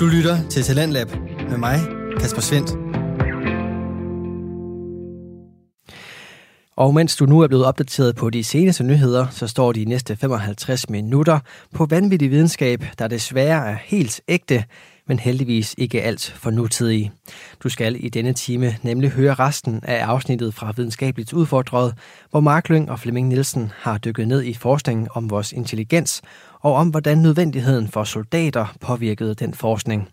Du lytter til Talentlab med mig, Kasper Svendt. Og mens du nu er blevet opdateret på de seneste nyheder, så står de næste 55 minutter på vanvittig videnskab, der desværre er helt ægte, men heldigvis ikke alt for nutidige. Du skal i denne time nemlig høre resten af afsnittet fra Videnskabeligt Udfordret, hvor Mark Lyng og Flemming Nielsen har dykket ned i forskningen om vores intelligens og om, hvordan nødvendigheden for soldater påvirkede den forskning.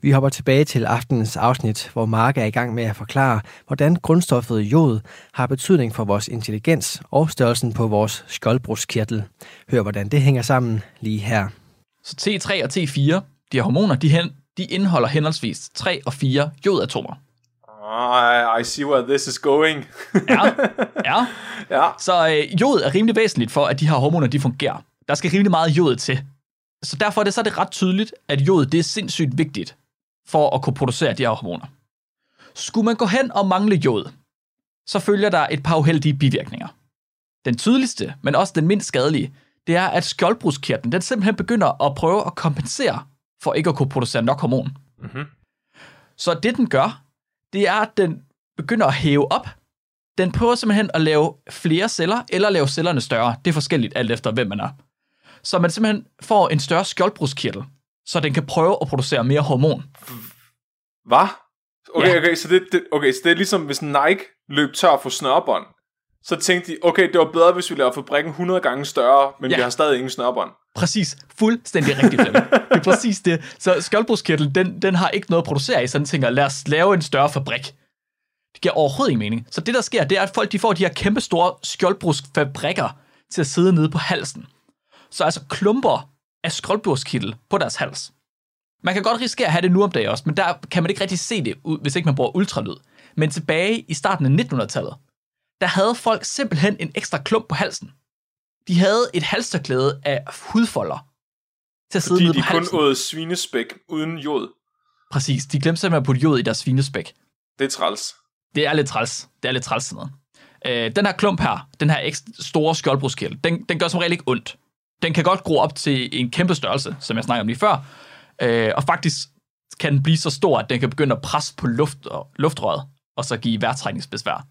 Vi hopper tilbage til aftenens afsnit, hvor Mark er i gang med at forklare, hvordan grundstoffet jod har betydning for vores intelligens og størrelsen på vores skjoldbruskkirtel. Hør, hvordan det hænger sammen lige her. Så T3 og T4, de her hormoner, de, hen, de indeholder henholdsvis 3 og 4 jodatomer. I, I see where this is going. Ja, ja. ja. Så øh, jod er rimelig væsentligt for, at de her hormoner de fungerer. Der skal rimelig meget jod til. Så derfor er det, så er det ret tydeligt, at jod det er sindssygt vigtigt for at kunne producere de her hormoner. Skulle man gå hen og mangle jod, så følger der et par uheldige bivirkninger. Den tydeligste, men også den mindst skadelige, det er, at skjoldbruskkirtlen den simpelthen begynder at prøve at kompensere for ikke at kunne producere nok hormon. Mm-hmm. Så det, den gør, det er, at den begynder at hæve op. Den prøver simpelthen at lave flere celler, eller lave cellerne større. Det er forskelligt, alt efter hvem man er. Så man simpelthen får en større skjoldbruskkirtel, så den kan prøve at producere mere hormon. Hvad? Okay, Ja. okay, så det, det, okay, så det er ligesom, hvis Nike løb tør for snørbånd. Så tænkte de, okay, det var bedre, hvis vi laver fabrikken 100 gange større, men Ja. vi har stadig ingen snørbånd. Præcis. Fuldstændig rigtigt, Flemming. Det er præcis det. Så skjoldbruskkirtel, den, den har ikke noget at producere i, så den tænker, lad os lave en større fabrik. Det giver overhovedet ingen mening. Så det, der sker, det er, at folk de får de her kæmpe store skjoldbruskfabrikker til at sidde nede på halsen. Så altså klumper af skjoldbruskkirtel på deres hals. Man kan godt risikere at have det nu om dagen også, men der kan man ikke rigtig se det, ud- hvis ikke man bruger ultralyd. Men tilbage i starten af 1900-tallet, der havde folk simpelthen en ekstra klump på halsen. De havde et halsterklæde af hudfolder til at sidde Fordi nede de på kun halsen. åd svinespæk uden jod. Præcis, de glemte simpelthen at putte jod i deres svinespæk. Det er træls. Det er lidt træls. Det er lidt træls sådan noget. Øh, den her klump her, den her ekstra store skjoldbruskkirtel, den, den gør som regel ikke ondt. Den kan godt gro op til en kæmpe størrelse, som jeg snakkede om lige før. Øh, og faktisk kan den blive så stor, at den kan begynde at presse på luft og, luftrøret, og så give vejrtrækningsbesvær.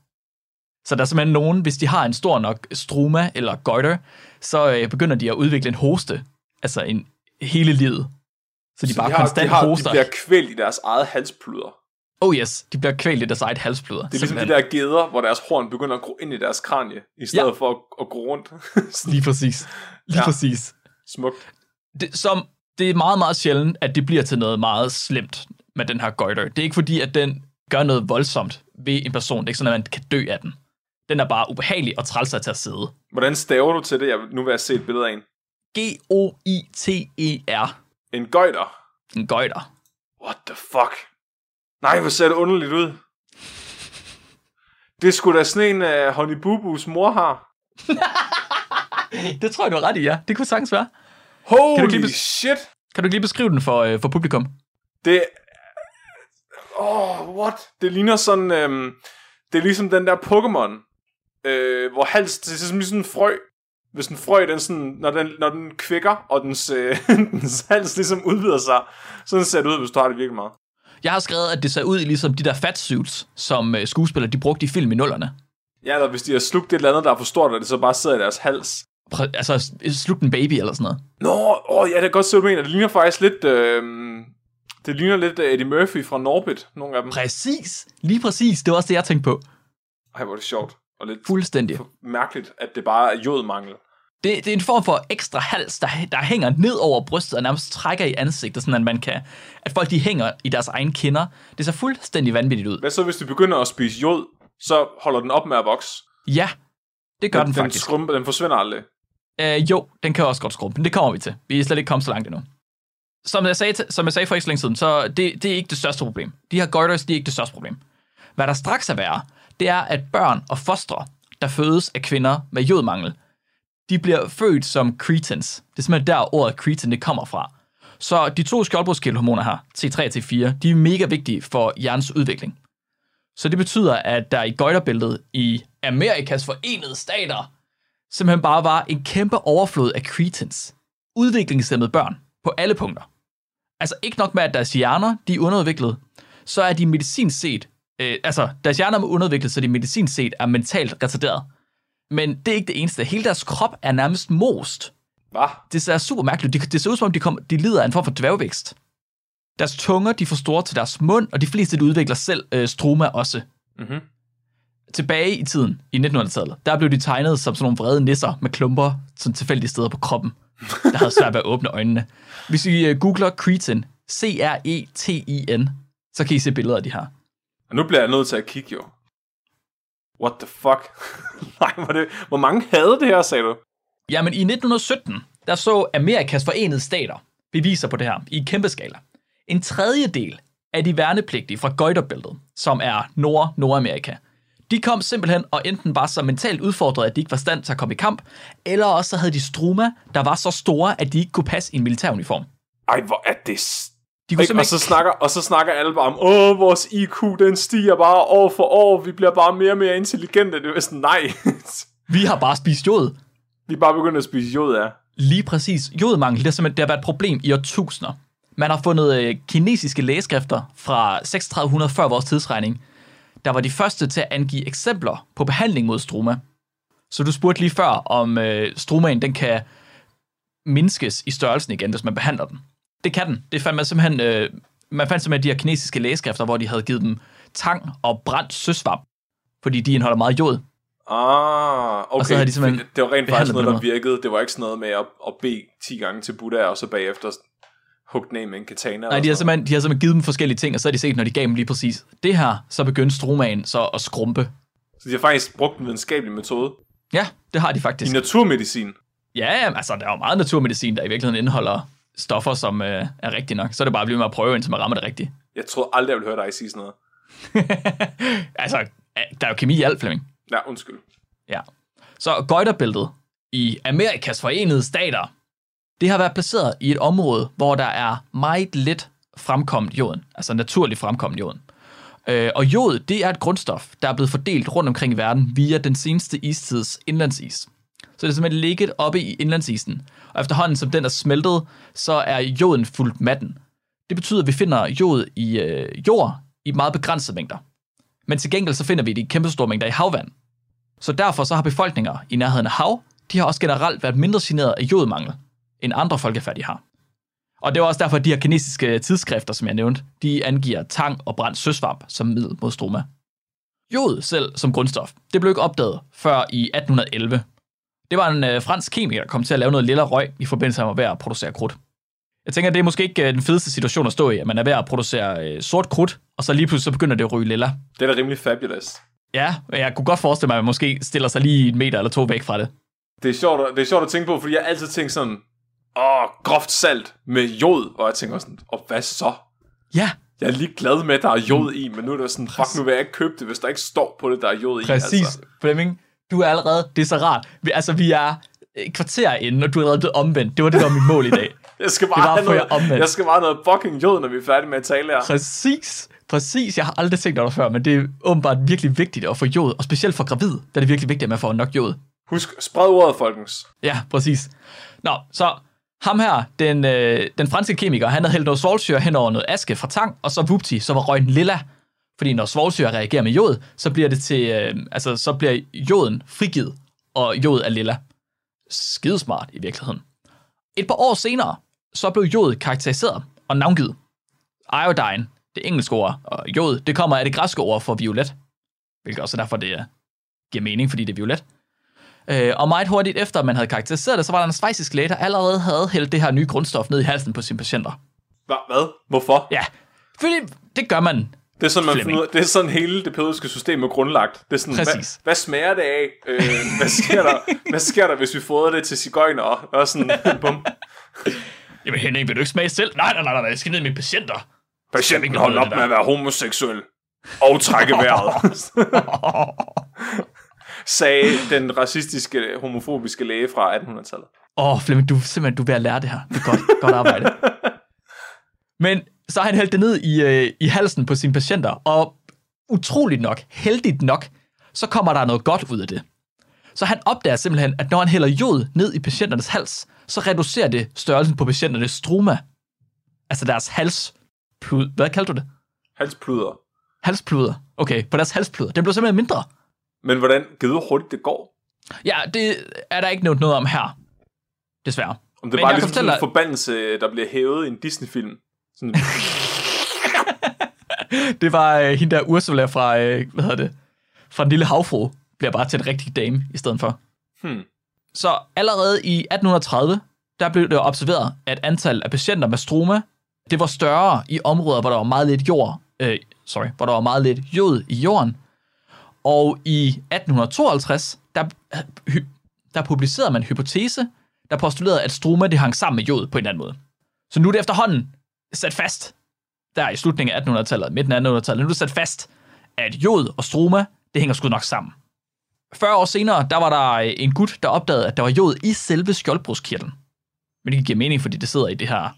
Så der er simpelthen nogen, hvis de har en stor nok struma eller goiter, så øh, begynder de at udvikle en hoste, altså en hele livet. Så de Så bare de, har, konstant de, har, de hoster. bliver kvælt i deres eget halspluder. Oh yes, de bliver kvalt i deres eget halsbløder. Det er ligesom de der geder, hvor deres horn begynder at gro ind i deres kranie, i stedet Ja. for at, at gro rundt. Lige præcis. Lige ja. Præcis. Smukt. Det, som, det er meget, meget sjældent, at det bliver til noget meget slemt med den her goiter. Det er ikke fordi, at den gør noget voldsomt ved en person. Det er ikke sådan, at man kan dø af den. Den er bare ubehagelig og træls at tage at sidde. Hvordan staver du til det? Jeg, nu vil jeg se et billede af en. G-O-I-T-E-R. En gøjter. En goiter. What the fuck? Nej, hvor ser det underligt ud. Det sgu da sådan en, uh, Honey Boo Boos mor har. Det tror jeg, du har ret i, ja. Det kunne sagtens være. Holy Kan du lige shit. Kan du lige beskrive den for, øh, for publikum? Det... Åh, oh, what? Det ligner sådan... Øhm, det er ligesom den der Pokémon, øh, hvor hals... Det er som sådan en frø. Hvis en frø, den sådan, når, den, når den kvikker, og dens, øh, dens hals ligesom udvider sig, sådan ser det ud, hvis du har det virkelig meget. Jeg har skrevet, at det ser ud ligesom de der fatsuits, som øh, skuespillere de brugte i film i nullerne. Ja, eller hvis de har slugt et eller andet, der er for stort, og det så bare sidder i deres hals. Præ- altså, slugt en baby eller sådan noget. Nå, åh, ja, det er godt se, du mener. Det ligner faktisk lidt... Øh, det ligner lidt øh, Eddie Murphy fra Norbit, nogle af dem. Præcis. Lige præcis. Det var også det, jeg tænkte på. Ej, hvor er det sjovt. Og lidt Fuldstændig. mærkeligt, at det bare er jodmangel. Det, det er en form for ekstra hals, der, der hænger ned over brystet og nærmest trækker i ansigtet, sådan at man kan, at folk de hænger i deres egen kinder. Det ser fuldstændig vanvittigt ud. Hvad så, hvis du begynder at spise jod, så holder den op med at vokse? Ja, det gør den, den faktisk. Skrumper, den forsvinder aldrig. Øh, jo, den kan også godt skrumpe, men det kommer vi til. Vi er slet ikke kommet så langt endnu. Som jeg sagde, som jeg sagde for ikke så længe siden, så det, det er ikke det største problem. De her goiters, de er ikke det største problem. Hvad der straks er værre, det er, at børn og fostre, der fødes af kvinder med jodmangel, de bliver født som cretins. Det er simpelthen der ordet cretin det kommer fra. Så de to skjoldbruskkirtelhormoner her, T3 og T4, de er mega vigtige for hjernens udvikling. Så det betyder, at der i goiterbæltet i Amerikas forenede stater simpelthen bare var en kæmpe overflod af cretins. Udviklingshemmede børn på alle punkter. Altså ikke nok med, at deres hjerner, de er underudviklet, så er de medicinsk set, øh, altså deres hjerner er underudviklet, så de medicinsk set er mentalt retarderet. Men det er ikke det eneste. Hele deres krop er nærmest most. Hvad? Det ser super mærkeligt ud. Det, det ser ud som om, de, kom, de lider af en form for dværgvækst. Deres tunger, de får store til deres mund, og de fleste, de udvikler selv øh, stroma også. Mhm. Tilbage i tiden, i 1900-tallet, der blev de tegnet som sådan nogle vrede nisser med klumper sådan tilfældige steder på kroppen, der havde svært ved at åbne øjnene. Hvis I uh, googler Cretin, C-R-E-T-I-N, så kan I se billeder af de her. Og nu bliver jeg nødt til at kigge, jo. What the fuck? Nej, hvor, det, hvor mange havde det her, sagde du? Jamen i 1917, der så Amerikas forenede stater beviser på det her i kæmpe skala. En tredjedel af de værnepligtige fra Goiterbæltet, som er Nord Nordamerika, de kom simpelthen og enten bare så mentalt udfordret, at de ikke var stand til at komme i kamp, eller også så havde de struma, der var så store, at de ikke kunne passe i en militæruniform. Ej, hvor er det... De kunne Ikke? Og, så snakker, og så snakker alle bare om, åh, vores IQ, den stiger bare år for år, vi bliver bare mere og mere intelligente. Det er sådan, nej. Vi har bare spist jod. vi er bare begyndt at spise jod af. Lige præcis. Jodmangel, det, er simpelthen, det har været et problem i årtusinder. Man har fundet øh, kinesiske lægeskrifter fra 3600 før vores tidsregning, der var de første til at angive eksempler på behandling mod struma. Så du spurgte lige før, om øh, strumaen den kan mindskes i størrelsen igen, hvis man behandler den. Det kan den. Det fandt man simpelthen... Øh, man fandt simpelthen de her kinesiske lægeskrifter, hvor de havde givet dem tang og brændt søsvamp, fordi de indeholder meget jod. Ah, okay. så havde de simpelthen det var rent faktisk noget, der virkede. Det var ikke sådan noget med at, at bede 10 gange til Buddha, og så bagefter hugge den af med en katana. Nej, de har, simpelthen, de har simpelthen givet dem forskellige ting, og så har de set, når de gav dem lige præcis det her, så begyndte strumaen så at skrumpe. Så de har faktisk brugt en videnskabelig metode. Ja, det har de I faktisk. naturmedicin. Ja, altså, der er jo meget naturmedicin, der i virkeligheden indeholder stoffer, som øh, er rigtige nok. Så er det bare at blive med at prøve, indtil man rammer det rigtige. Jeg troede aldrig, jeg ville høre dig sige sådan noget. altså, der er jo kemi i alt, Flemming. Ja, undskyld. Ja. Så Goiterbæltet i Amerikas forenede stater, det har været placeret i et område, hvor der er meget let fremkommet jorden, altså naturligt fremkommet jorden. Øh, og jod, det er et grundstof, der er blevet fordelt rundt omkring i verden via den seneste istids indlandsis. Så det er simpelthen ligget oppe i indlandsisen. Og efterhånden, som den er smeltet, så er joden fuldt matten. Det betyder, at vi finder jod i øh, jord i meget begrænsede mængder. Men til gengæld så finder vi det i kæmpestore mængder i havvand. Så derfor så har befolkninger i nærheden af hav, de har også generelt været mindre generet af jodmangel, end andre folkefærdige har. Og det var også derfor, at de her kinesiske øh, tidsskrifter, som jeg nævnte, de angiver tang og brændt søsvamp som middel mod stroma. Jod selv som grundstof, det blev ikke opdaget før i 1811. Det var en øh, fransk kemiker, der kom til at lave noget lille røg i forbindelse med at være at producere krudt. Jeg tænker, det er måske ikke øh, den fedeste situation at stå i, at man er ved at producere øh, sort krudt, og så lige pludselig så begynder det at ryge lilla. Det er da rimelig fabulous. Ja, men jeg kunne godt forestille mig, at man måske stiller sig lige en meter eller to væk fra det. Det er sjovt, at- det er sjovt at tænke på, fordi jeg altid tænkt sådan, åh, groft salt med jod, og jeg tænker sådan, og hvad så? Ja, Jeg er lige glad med, at der er jod i, men nu er det sådan, fuck, nu vil jeg ikke købe det, hvis der ikke står på det, der er jod i. præcis. Altså. Flemming, du er allerede, det er så rart. Vi, altså, vi er et kvarter inde, og du er allerede blevet omvendt. Det var det, der var mit mål i dag. Jeg skal Det bare, var have noget, omvendt. jeg skal bare noget fucking jod, når vi er færdige med at tale her. Præcis, præcis. Jeg har aldrig tænkt over det før, men det er åbenbart virkelig vigtigt at få jod, og specielt for gravid, der er det virkelig vigtigt, at man får nok jod. Husk, spred ordet, folkens. Ja, præcis. Nå, så ham her, den, øh, den franske kemiker, han havde hældt noget svovlsyre hen over noget aske fra tang, og så vupti, så var røgen lilla. Fordi når svovlsyre reagerer med jod, så bliver det til, øh, altså så bliver joden frigivet, og jod er lilla. Skidesmart i virkeligheden. Et par år senere, så blev jod karakteriseret og navngivet. Iodine, det engelske ord, og jod, det kommer af det græske ord for violet. Hvilket også er derfor, det øh, giver mening, fordi det er violet. Øh, og meget hurtigt efter, man havde karakteriseret det, så var der en svejsisk læge, der allerede havde hældt det her nye grundstof ned i halsen på sine patienter. Hva, hvad? Hvorfor? Ja, fordi det gør man. Det er sådan, man finder det er sådan hele det pædagogiske system er grundlagt. Det er sådan, Præcis. hvad, hvad, smager det af? Øh, hvad, sker der, hvad sker der, hvis vi fodrer det til cigøjnere? Og sådan, bum. Jamen Henning, vil du ikke smage selv? Nej, nej, nej, nej, jeg skal ned med patienter. Patienten noget op med at være homoseksuel. Og trække vejret. Sagde den racistiske, homofobiske læge fra 1800-tallet. Åh, oh, Flemming, du, simpelthen, du er ved at lære det her. Det er godt, godt arbejde. Men så har han hældt det ned i, øh, i halsen på sine patienter, og utroligt nok, heldigt nok, så kommer der noget godt ud af det. Så han opdager simpelthen, at når han hælder jod ned i patienternes hals, så reducerer det størrelsen på patienternes struma. Altså deres halsplud... Hvad kaldte du det? Halspluder. Halspluder. Okay, på deres halspluder. Den blev simpelthen mindre. Men hvordan, gider du hurtigt det går? Ja, det er der ikke nævnt noget om her. Desværre. Om det er bare ligesom sådan en forbandelse, der bliver hævet i en Disney-film. Sådan, Det var øh, hende der Ursula fra, øh, hvad hedder det, fra den lille havfru, bliver bare til en rigtig dame i stedet for. hmm. Så allerede i 1830, der blev det observeret, at antallet af patienter med stroma, det var større i områder, hvor der var meget lidt jord, øh, sorry, hvor der var meget lidt jod i jorden. Og i 1852, der, hy, der publicerede man en hypotese, der postulerede, at stroma det hang sammen med jod på en eller anden måde. Så nu er det efterhånden sat fast, der i slutningen af 1800-tallet, midten af 1800-tallet, nu er det sat fast, at jod og stroma, det hænger sgu nok sammen. 40 år senere, der var der øh, en gut, der opdagede, at der var jod i selve skjoldbruskkirtlen. Men det giver mening, fordi det sidder i det her,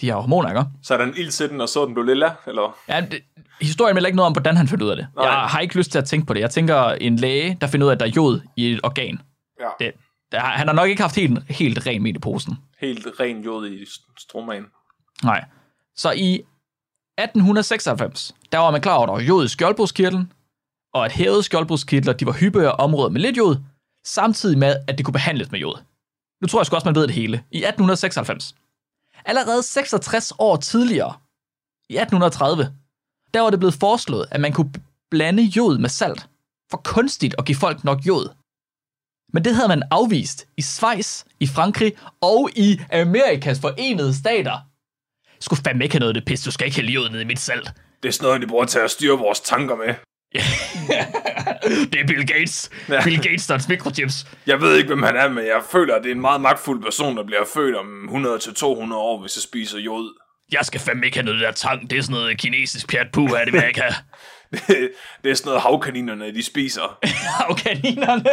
de her hormoner, ikke? Så er der en ild til den, og så den blev lilla, eller? Ja, det, historien melder ikke noget om, hvordan han fandt ud af det. Nej. Jeg har ikke lyst til at tænke på det. Jeg tænker en læge, der finder ud af, at der er jod i et organ. Ja. Det, der, han har nok ikke haft helt, helt ren med i posen. Helt ren jod i stromaen. Nej. Så i 1896, der var man klar over, at der var jod i skjoldbruskkirtlen, og at hævede skjoldbruskkirtler, de var hyppigere områder med lidt jod, samtidig med, at det kunne behandles med jod. Nu tror jeg sgu også, man ved det hele. I 1896. Allerede 66 år tidligere, i 1830, der var det blevet foreslået, at man kunne blande jod med salt, for kunstigt at give folk nok jod. Men det havde man afvist i Schweiz, i Frankrig og i Amerikas forenede stater. Skulle fandme ikke have noget af det pis, du skal ikke hælde jod ned i mit salt. Det er sådan noget, de bruger til at styre vores tanker med. det er Bill Gates. Ja. Bill Gates, der er mikrochips. Jeg ved ikke, hvem han er, men jeg føler, at det er en meget magtfuld person, der bliver født om 100-200 år, hvis jeg spiser jod. Jeg skal fandme ikke have noget det der tang. Det er sådan noget kinesisk pjat puh, er det vil jeg ikke have. det er sådan noget, havkaninerne de spiser. Og kaninerne.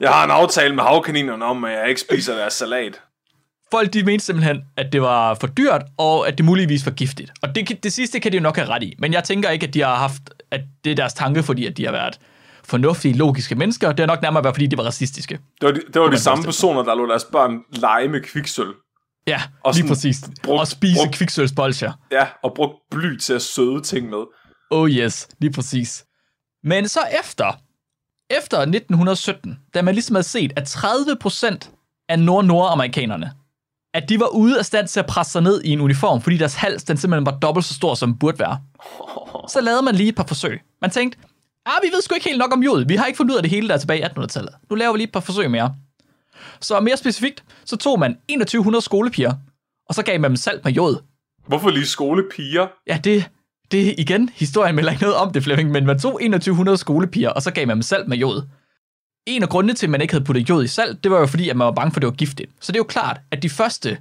Jeg har en aftale med havkaninerne om, at jeg ikke spiser deres salat. Folk de mente simpelthen, at det var for dyrt, og at det muligvis var giftigt. Og det, det sidste kan de jo nok have ret i. Men jeg tænker ikke, at de har haft, at det er deres tanke, fordi at de har været fornuftige, logiske mennesker. Det er nok nærmere været, fordi de var racistiske. Det var de, det var de samme personer, der lå deres børn lege med kviksøl. Ja, Og lige præcis. brugt- og spise brugt- kviksølsbolcher. Ja, og brugt bly til at søde ting med. Oh yes, lige præcis. Men så efter, efter 1917, da man ligesom havde set, at 30% af nord-nordamerikanerne, at de var ude af stand til at presse sig ned i en uniform, fordi deres hals den simpelthen var dobbelt så stor, som den burde være. Så lavede man lige et par forsøg. Man tænkte, ah, vi ved sgu ikke helt nok om jod. Vi har ikke fundet ud af det hele, der er tilbage i 1800-tallet. Nu laver vi lige et par forsøg mere. Så mere specifikt, så tog man 2100 skolepiger, og så gav man dem salt med jod. Hvorfor lige skolepiger? Ja, det, det igen, historien melder ikke noget om det, Flemming, men man tog 2100 skolepiger, og så gav man dem salt med jod. En af grundene til, at man ikke havde puttet jod i salt, det var jo fordi, at man var bange for, at det var giftigt. Så det er jo klart, at de første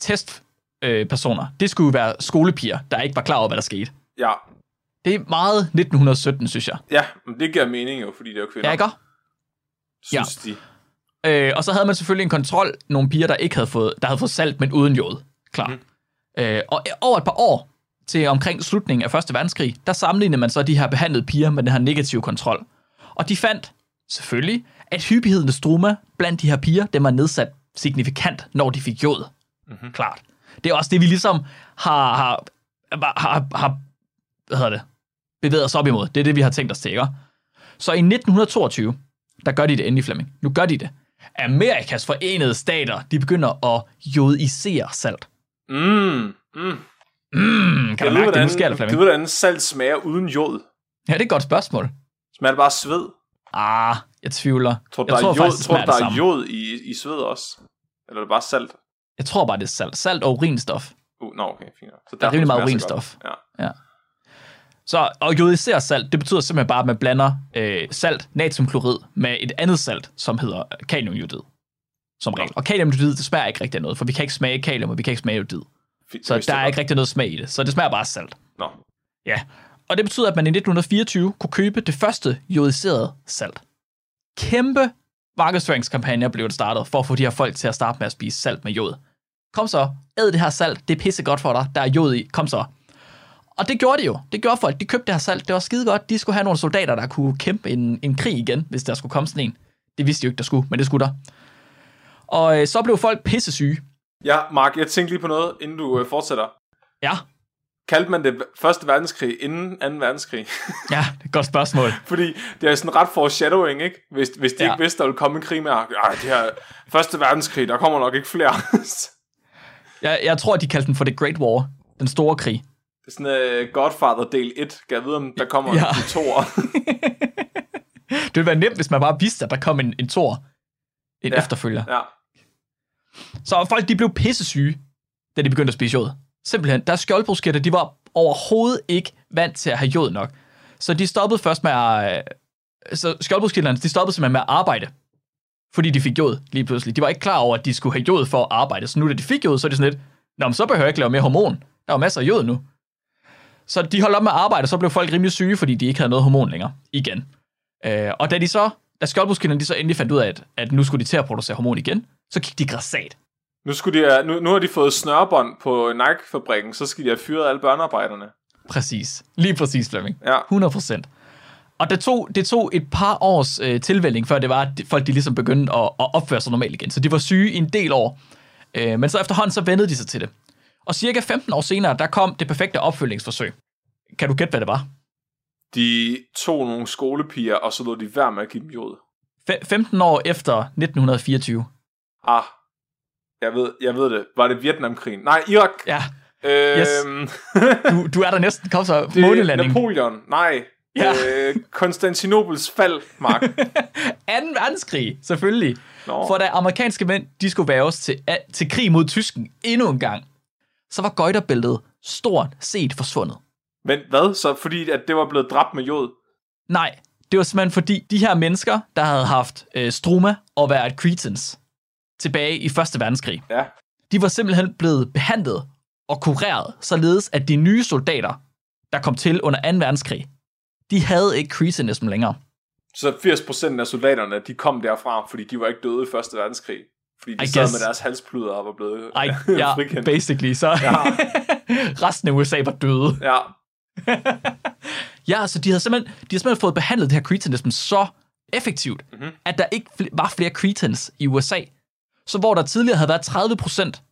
testpersoner, øh, det skulle jo være skolepiger, der ikke var klar over, hvad der skete. Ja, Det er meget 1917, synes jeg. ja, men det giver mening jo, fordi det er jo kvinder. Ja, ikke? Synes de. Øh, og så havde man selvfølgelig en kontrol, nogle piger, der ikke havde fået, der havde fået salt, men uden jod. Klar. Mm. Øh, og over et par år, til omkring slutningen af Første Verdenskrig, der sammenlignede man så de her behandlede piger med den her negative kontrol. Og de fandt selvfølgelig, at hyppigheden af stroma blandt de her piger, den var nedsat signifikant, når de fik jod. Mm-hmm. Klart. Det er også det, vi ligesom har, har, har, har hvad hedder det, bevæget os op imod. Det er det, vi har tænkt os til, ikke? Så i 1922, der gør de det endelig, Flemming. Nu gør de det. Amerikas forenede stater, de begynder at jodisere salt. Mm, mm. Mm, kan du mærke det? Nu sker Flemming. vide, hvordan salt smager uden jod? Ja, det er et godt spørgsmål. Smager det bare sved? Ah, jeg tvivler. Tror du, jeg der tror er jod, faktisk, tror, der er jod i, i sved også? Eller er det bare salt? Jeg tror bare, det er salt. Salt og urinstof. Uh, nå, okay, fint. Så Der er rimelig meget urinstof. Ja. Ja. Så at jodisere salt, det betyder simpelthen bare, at man blander øh, salt, natriumklorid, med et andet salt, som hedder kaliumjodid. Som regel. Og kaliumjodid, det smager ikke rigtig af noget, for vi kan ikke smage kalium, og vi kan ikke smage jodid. Fint, Så der er ikke rigtig noget smag i det. Så det smager bare salt. Nå. Ja. Og det betyder, at man i 1924 kunne købe det første jodiserede salt. Kæmpe markedsføringskampagner blev det startet, for at få de her folk til at starte med at spise salt med jod. Kom så, æd det her salt, det er pisse godt for dig, der er jod i, kom så. Og det gjorde de jo. Det gjorde folk. De købte det her salt. Det var skide godt. De skulle have nogle soldater, der kunne kæmpe en, en krig igen, hvis der skulle komme sådan en. Det vidste de jo ikke, der skulle, men det skulle der. Og øh, så blev folk pisse syge. Ja, Mark, jeg tænkte lige på noget, inden du øh, fortsætter. Ja, Kaldte man det første verdenskrig inden 2. verdenskrig? ja, det er et godt spørgsmål. Fordi det er sådan ret foreshadowing, ikke? Hvis, hvis de Ja. ikke vidste, der ville komme en krig med, Ej, det her første verdenskrig, der kommer nok ikke flere. Jeg, jeg tror, de kaldte den for The Great War, den store krig. det er sådan uh, Godfather del 1. Kan jeg vide, om der kommer Ja. en toer? Det ville være nemt, hvis man bare vidste, at der kom en, en tor, en. Ja. efterfølger. ja. Så folk, de blev pissesyge, da de begyndte at spise jod. Simpelthen, deres skjoldbrusketter, de var overhovedet ikke vant til at have jod nok. Så de stoppede først med at... øh, Så skjoldbrusketterne, de stoppede simpelthen med at arbejde. Fordi de fik jod lige pludselig. De var ikke klar over, at de skulle have jod for at arbejde. Så nu, da de fik jod, så er det sådan lidt, Nå, men så behøver jeg ikke lave mere hormon. Der var masser af jod nu. Så de holdt op med at arbejde, og så blev folk rimelig syge, fordi de ikke havde noget hormon længere. Igen. Øh, og da de så, da skjoldbrusketterne de så endelig fandt ud af, at, at nu skulle de til at producere hormon igen, så gik de græsat. Nu, skulle de, have- nu, nu har de fået snørbånd på Nike-fabrikken, så skal de have fyret alle børnearbejderne. Præcis. Lige præcis, Flemming. Ja. 100 procent. Og det tog, det tog et par års øh, tilvælling, før det var, at folk de ligesom begyndte at, at opføre sig normalt igen. Så de var syge i en del år. Øh, men så efterhånden, så vendede de sig til det. Og cirka 15 år senere, der kom det perfekte opfølgningsforsøg. Kan du gætte, hvad det var? De tog nogle skolepiger, og så lod de være med at give dem jod. Fe- 15 år efter 1924. Ah, jeg ved, jeg ved det. Var det Vietnamkrigen? Nej, Irak. Ja, Øhm, du, du er der næsten. Kom så, månelanding. Napoleon. Nej. Ja. Øh, Konstantinopels fald, Mark. 2. verdenskrig, selvfølgelig. Nå. For da amerikanske mænd, de skulle væves til, til krig mod tysken endnu en gang, så var gøjterbæltet stort set forsvundet. Men hvad? Så fordi at det var blevet dræbt med jod? Nej, det var simpelthen fordi, de her mennesker, der havde haft øh, struma og været cretans tilbage i 1. verdenskrig, Ja. de var simpelthen blevet behandlet og kureret, således at de nye soldater, der kom til under 2. verdenskrig, de havde ikke cretanism længere. Så 80% af soldaterne, de kom derfra, fordi de var ikke døde i Første Verdenskrig. Fordi de I sad guess. med deres halspluder og var blevet Ej, ja, frikendt. basically, så Ja. resten af USA var døde. Ja, Ja, så de havde simpelthen, de havde simpelthen fået behandlet det her cretanism så effektivt, Mhm. mm-hmm. at der ikke var flere cretans i USA. Så hvor der tidligere havde været 30 procent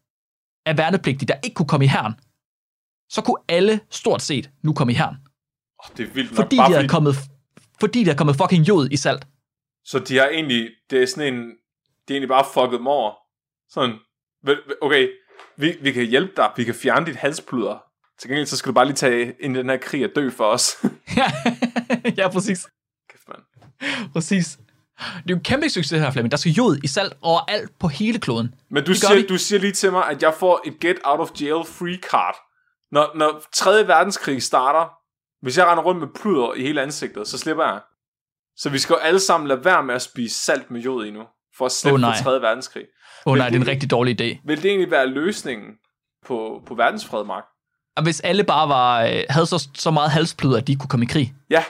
af værnepligtige, der ikke kunne komme i herren, så kunne alle stort set nu komme i herren. oh, det er vildt nok. Fordi Bare de havde kommet, fordi der er kommet fucking jod i salt. Så de har egentlig, det er sådan en, de har egentlig bare fucket dem over. Sådan, okay, vi, vi kan hjælpe dig, vi kan fjerne dit halspluder. Til gengæld, så skal du bare lige tage ind i den her krig og dø for os. ja, præcis. Kæft, mand. præcis. Det er jo en kæmpe succes her, Flemming. Der skal jod i salt overalt på hele kloden. Men du siger, de. du siger lige til mig, at jeg får et get out of jail free card. Når, når 3. verdenskrig starter, hvis jeg render rundt med pluder i hele ansigtet, så slipper jeg. Så vi skal jo alle sammen lade være med at spise salt med jod endnu, for at slippe oh, nej. for 3. verdenskrig. Åh oh, nej, det er en rigtig dårlig idé. Vil det egentlig være løsningen på, på verdensfred, Mark? Og hvis alle bare var, øh, havde så, så meget halspluder, at de kunne komme i krig. Ja,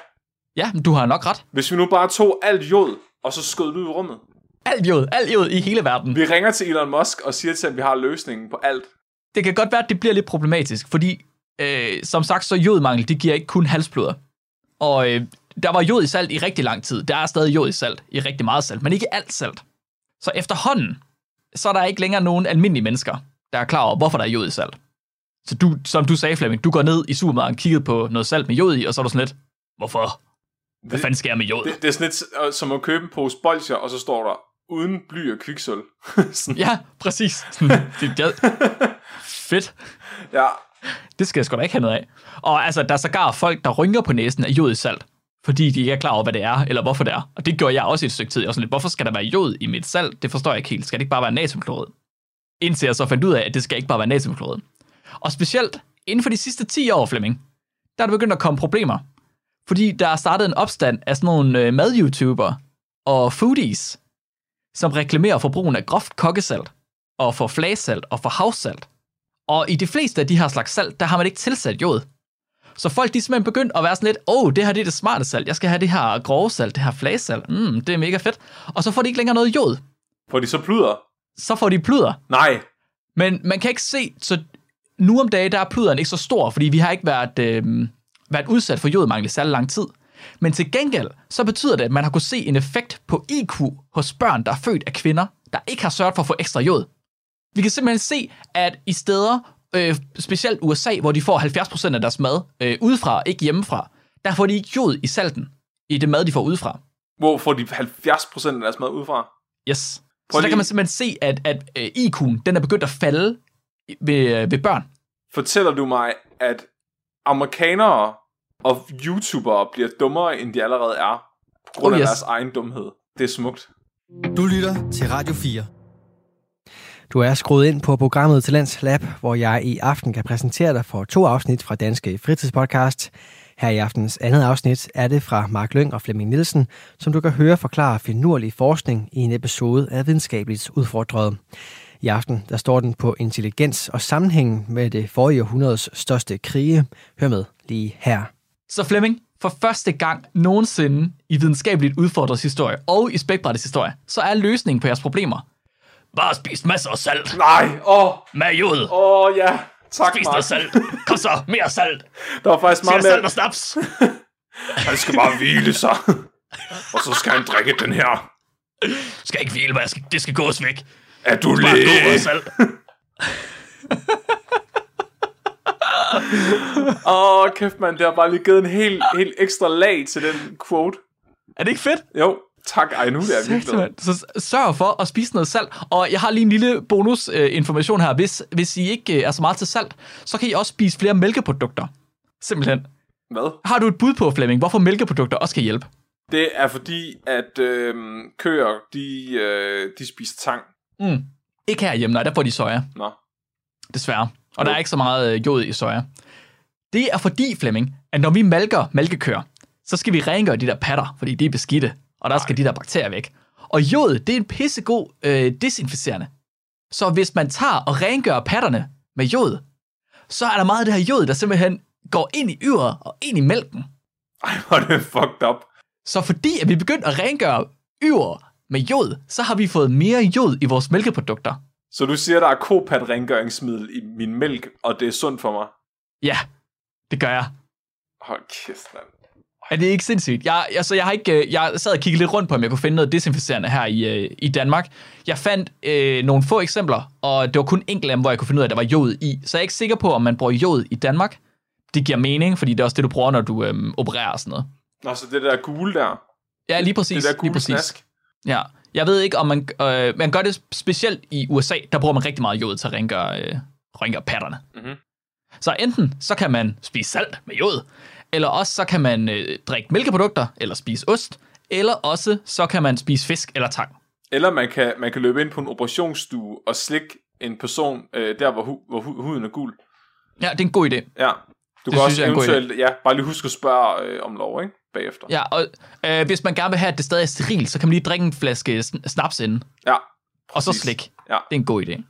Ja, men du har nok ret. hvis vi nu bare tog alt jod, og så skød ud i rummet. Alt jod, alt jod i hele verden. Vi ringer til Elon Musk og siger til ham, at vi har løsningen på alt. Det kan godt være, at det bliver lidt problematisk, fordi øh, som sagt, så jodmangel, det giver ikke kun halspluder. Og øh, der var jod i salt i rigtig lang tid. Der er stadig jod i salt, i rigtig meget salt, men ikke alt salt. Så efterhånden, så er der ikke længere nogen almindelige mennesker, der er klar over, hvorfor der er jod i salt. Så du, som du sagde, Flemming, du går ned i supermarkedet og kigger på noget salt med jod i, og så er du sådan lidt, hvorfor? Hvad fanden jeg med jod? Det, det er sådan lidt øh, som at købe en pose bolcher, og så står der, uden bly og kviksøl. Ja, præcis. Det, det, fedt. ja, Det skal jeg sgu da ikke have noget af. Og altså, der er sågar folk, der rynker på næsen af jod i salt, fordi de ikke er klar over, hvad det er, eller hvorfor det er. Og det gjorde jeg også i et stykke tid. Jeg var sådan lidt, hvorfor skal der være jod i mit salt? Det forstår jeg ikke helt. Skal det ikke bare være natriumklorid? Indtil jeg så fandt ud af, at det skal ikke bare være natriumklorid. Og specielt inden for de sidste 10 år, Flemming, der er der begyndt at komme problemer. Fordi der er startet en opstand af sådan nogle øh, mad-YouTuber og foodies, som reklamerer for brugen af groft kokkesalt, og for flagesalt og for havsalt. Og i de fleste af de her slags salt, der har man ikke tilsat jod. Så folk de er simpelthen begyndt at være sådan lidt, åh, oh, det her det er det smarte salt, jeg skal have det her grove salt, det her flagesalt, mm, det er mega fedt. Og så får de ikke længere noget jod. får de så pluder? Så får de pluder. Nej, Men man kan ikke se, så nu om dagen, der er pluderen ikke så stor, fordi vi har ikke været, øh, været udsat for jodmangel i særlig lang tid. Men til gengæld, så betyder det, at man har kunne se en effekt på IQ hos børn, der er født af kvinder, der ikke har sørget for at få ekstra jod. Vi kan simpelthen se, at i steder, øh, specielt USA, hvor de får 70% af deres mad øh, udefra, ikke hjemmefra, der får de ikke jod i salten, i det mad, de får udefra. Hvor får de 70% af deres mad udefra? Yes. Prøv så der kan man simpelthen se, at, at øh, IQ'en, den er begyndt at falde ved, øh, ved børn. Fortæller du mig, at amerikanere og YouTubere bliver dummere, end de allerede er, på grund Oh, af yes. deres egen dumhed? Det er smukt. Du lytter til Radio 4. Du er skruet ind på programmet Talents Lab, hvor jeg i aften kan præsentere dig for to afsnit fra Danske Fritidspodcast. Her i aftens andet afsnit er det fra Mark Lyng og Flemming Nielsen, som du kan høre forklare finurlig forskning i en episode af Videnskabeligt Udfordret. I aften der står den på intelligens og sammenhængen med det forrige århundredes største krige. Hør med lige her. Så Flemming, for første gang nogensinde i videnskabeligt udfordret historie og i spækbrættets historie, så er løsningen på jeres problemer. Bare spis masser af salt. Nej, åh, Med jod. åh ja. Tak, Spis noget salt. Kom så, mere salt. Der var faktisk Mere meget salt mere... og snaps. Han skal bare hvile sig. og så skal han drikke den her. Skal ikke hvile, men skal, det skal gås væk. Er du læge? Åh, kæft mand, det har bare lige givet en helt, helt ekstra lag til den quote. Er det ikke fedt? Jo, tak. Ej, nu er jeg virkelig Så sørg for at spise noget salt. Og jeg har lige en lille bonus øh, information her. Hvis, hvis I ikke øh, er så meget til salt, så kan I også spise flere mælkeprodukter. Simpelthen. Hvad? Har du et bud på, Flemming, hvorfor mælkeprodukter også kan hjælpe? Det er fordi, at øh, køer, de, øh, de spiser tang. Mm. Ikke herhjemme, nej, der får de soja. Nå. Desværre. Og der Jo. er ikke så meget øh, jod i soja. Det er fordi, Flemming, at når vi malker mælkekøer, så skal vi rengøre de der patter, fordi de er beskidte, og der skal de der bakterier væk. Og jod, det er en pissegod øh, desinficerende. Så hvis man tager og rengør patterne med jod, så er der meget af det her jod, der simpelthen går ind i yret og ind i mælken. Ej, hvor er det fucked up. Så fordi at vi begyndte at rengøre yver med jod, så har vi fået mere jod i vores mælkeprodukter. Så du siger, der er kopat rengøringsmiddel i min mælk, og det er sundt for mig? Ja, det gør jeg. Hold kæft, mand. Er det ikke sindssygt? Jeg, altså, jeg, har ikke, øh, jeg sad og kiggede lidt rundt på, om jeg kunne finde noget desinficerende her i, øh, i Danmark. Jeg fandt øh, nogle få eksempler, og det var kun enkelte af dem, hvor jeg kunne finde ud af, at der var jod i. Så jeg er ikke sikker på, om man bruger jod i Danmark. Det giver mening, fordi det er også det, du bruger, når du øh, opererer og sådan noget. Nå, så det der gule der, Ja, lige præcis. det der lige gule præcis. snask. Ja. Jeg ved ikke, om man, øh, man gør det specielt i USA. Der bruger man rigtig meget jod til at rengøre, øh, rengøre patterne. Mhm. Så enten så kan man spise salt med jod, eller også så kan man øh, drikke mælkeprodukter, eller spise ost, eller også så kan man spise fisk eller tang. Eller man kan, man kan løbe ind på en operationsstue og slikke en person øh, der, hvor, hu, hvor hu, huden er gul. Ja, det er en god idé. Ja. Du Det kan også eventuelt, ja, bare lige huske at spørge øh, om lov, ikke? Bagefter. Ja, og øh, hvis man gerne vil have, at det stadig er sterilt, så kan man lige drikke en flaske sn- snaps inden, ja og så præcis. slik. Ja. Det er en god idé.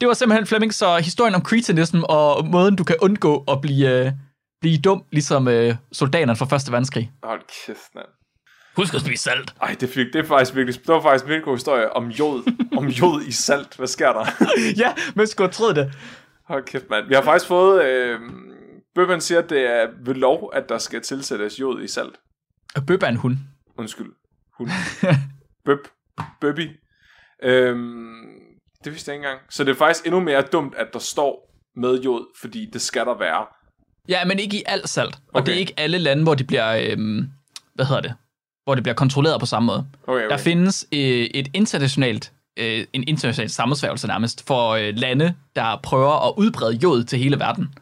Det var simpelthen, Flemming, så historien om cretinism og måden, du kan undgå at blive, øh, blive dum, ligesom øh, soldaterne fra Første Verdenskrig. Hold kæft, mand. Husk at spise salt. Ej, det, fik, det er faktisk virkelig, det var faktisk en virkelig god historie om jod. om jod i salt. Hvad sker der? ja, men skulle have det. Hold kæft, mand. Vi har faktisk fået... Øh, Bøbben siger, at det er ved lov, at der skal tilsættes jod i salt. Bøb er en hund. Undskyld. Hun. Bøb. Bøbbi. Øhm, det vidste jeg ikke engang. Så det er faktisk endnu mere dumt, at der står med jod, fordi det skal der være. Ja, men ikke i alt salt. Og Okay. det er ikke alle lande, hvor de bliver, øhm, hvad hedder det, hvor det bliver kontrolleret på samme måde. Okay, Der okay. findes øh, et internationalt, øh, en international sammensværgelse nærmest for øh, lande, der prøver at udbrede jod til hele verden.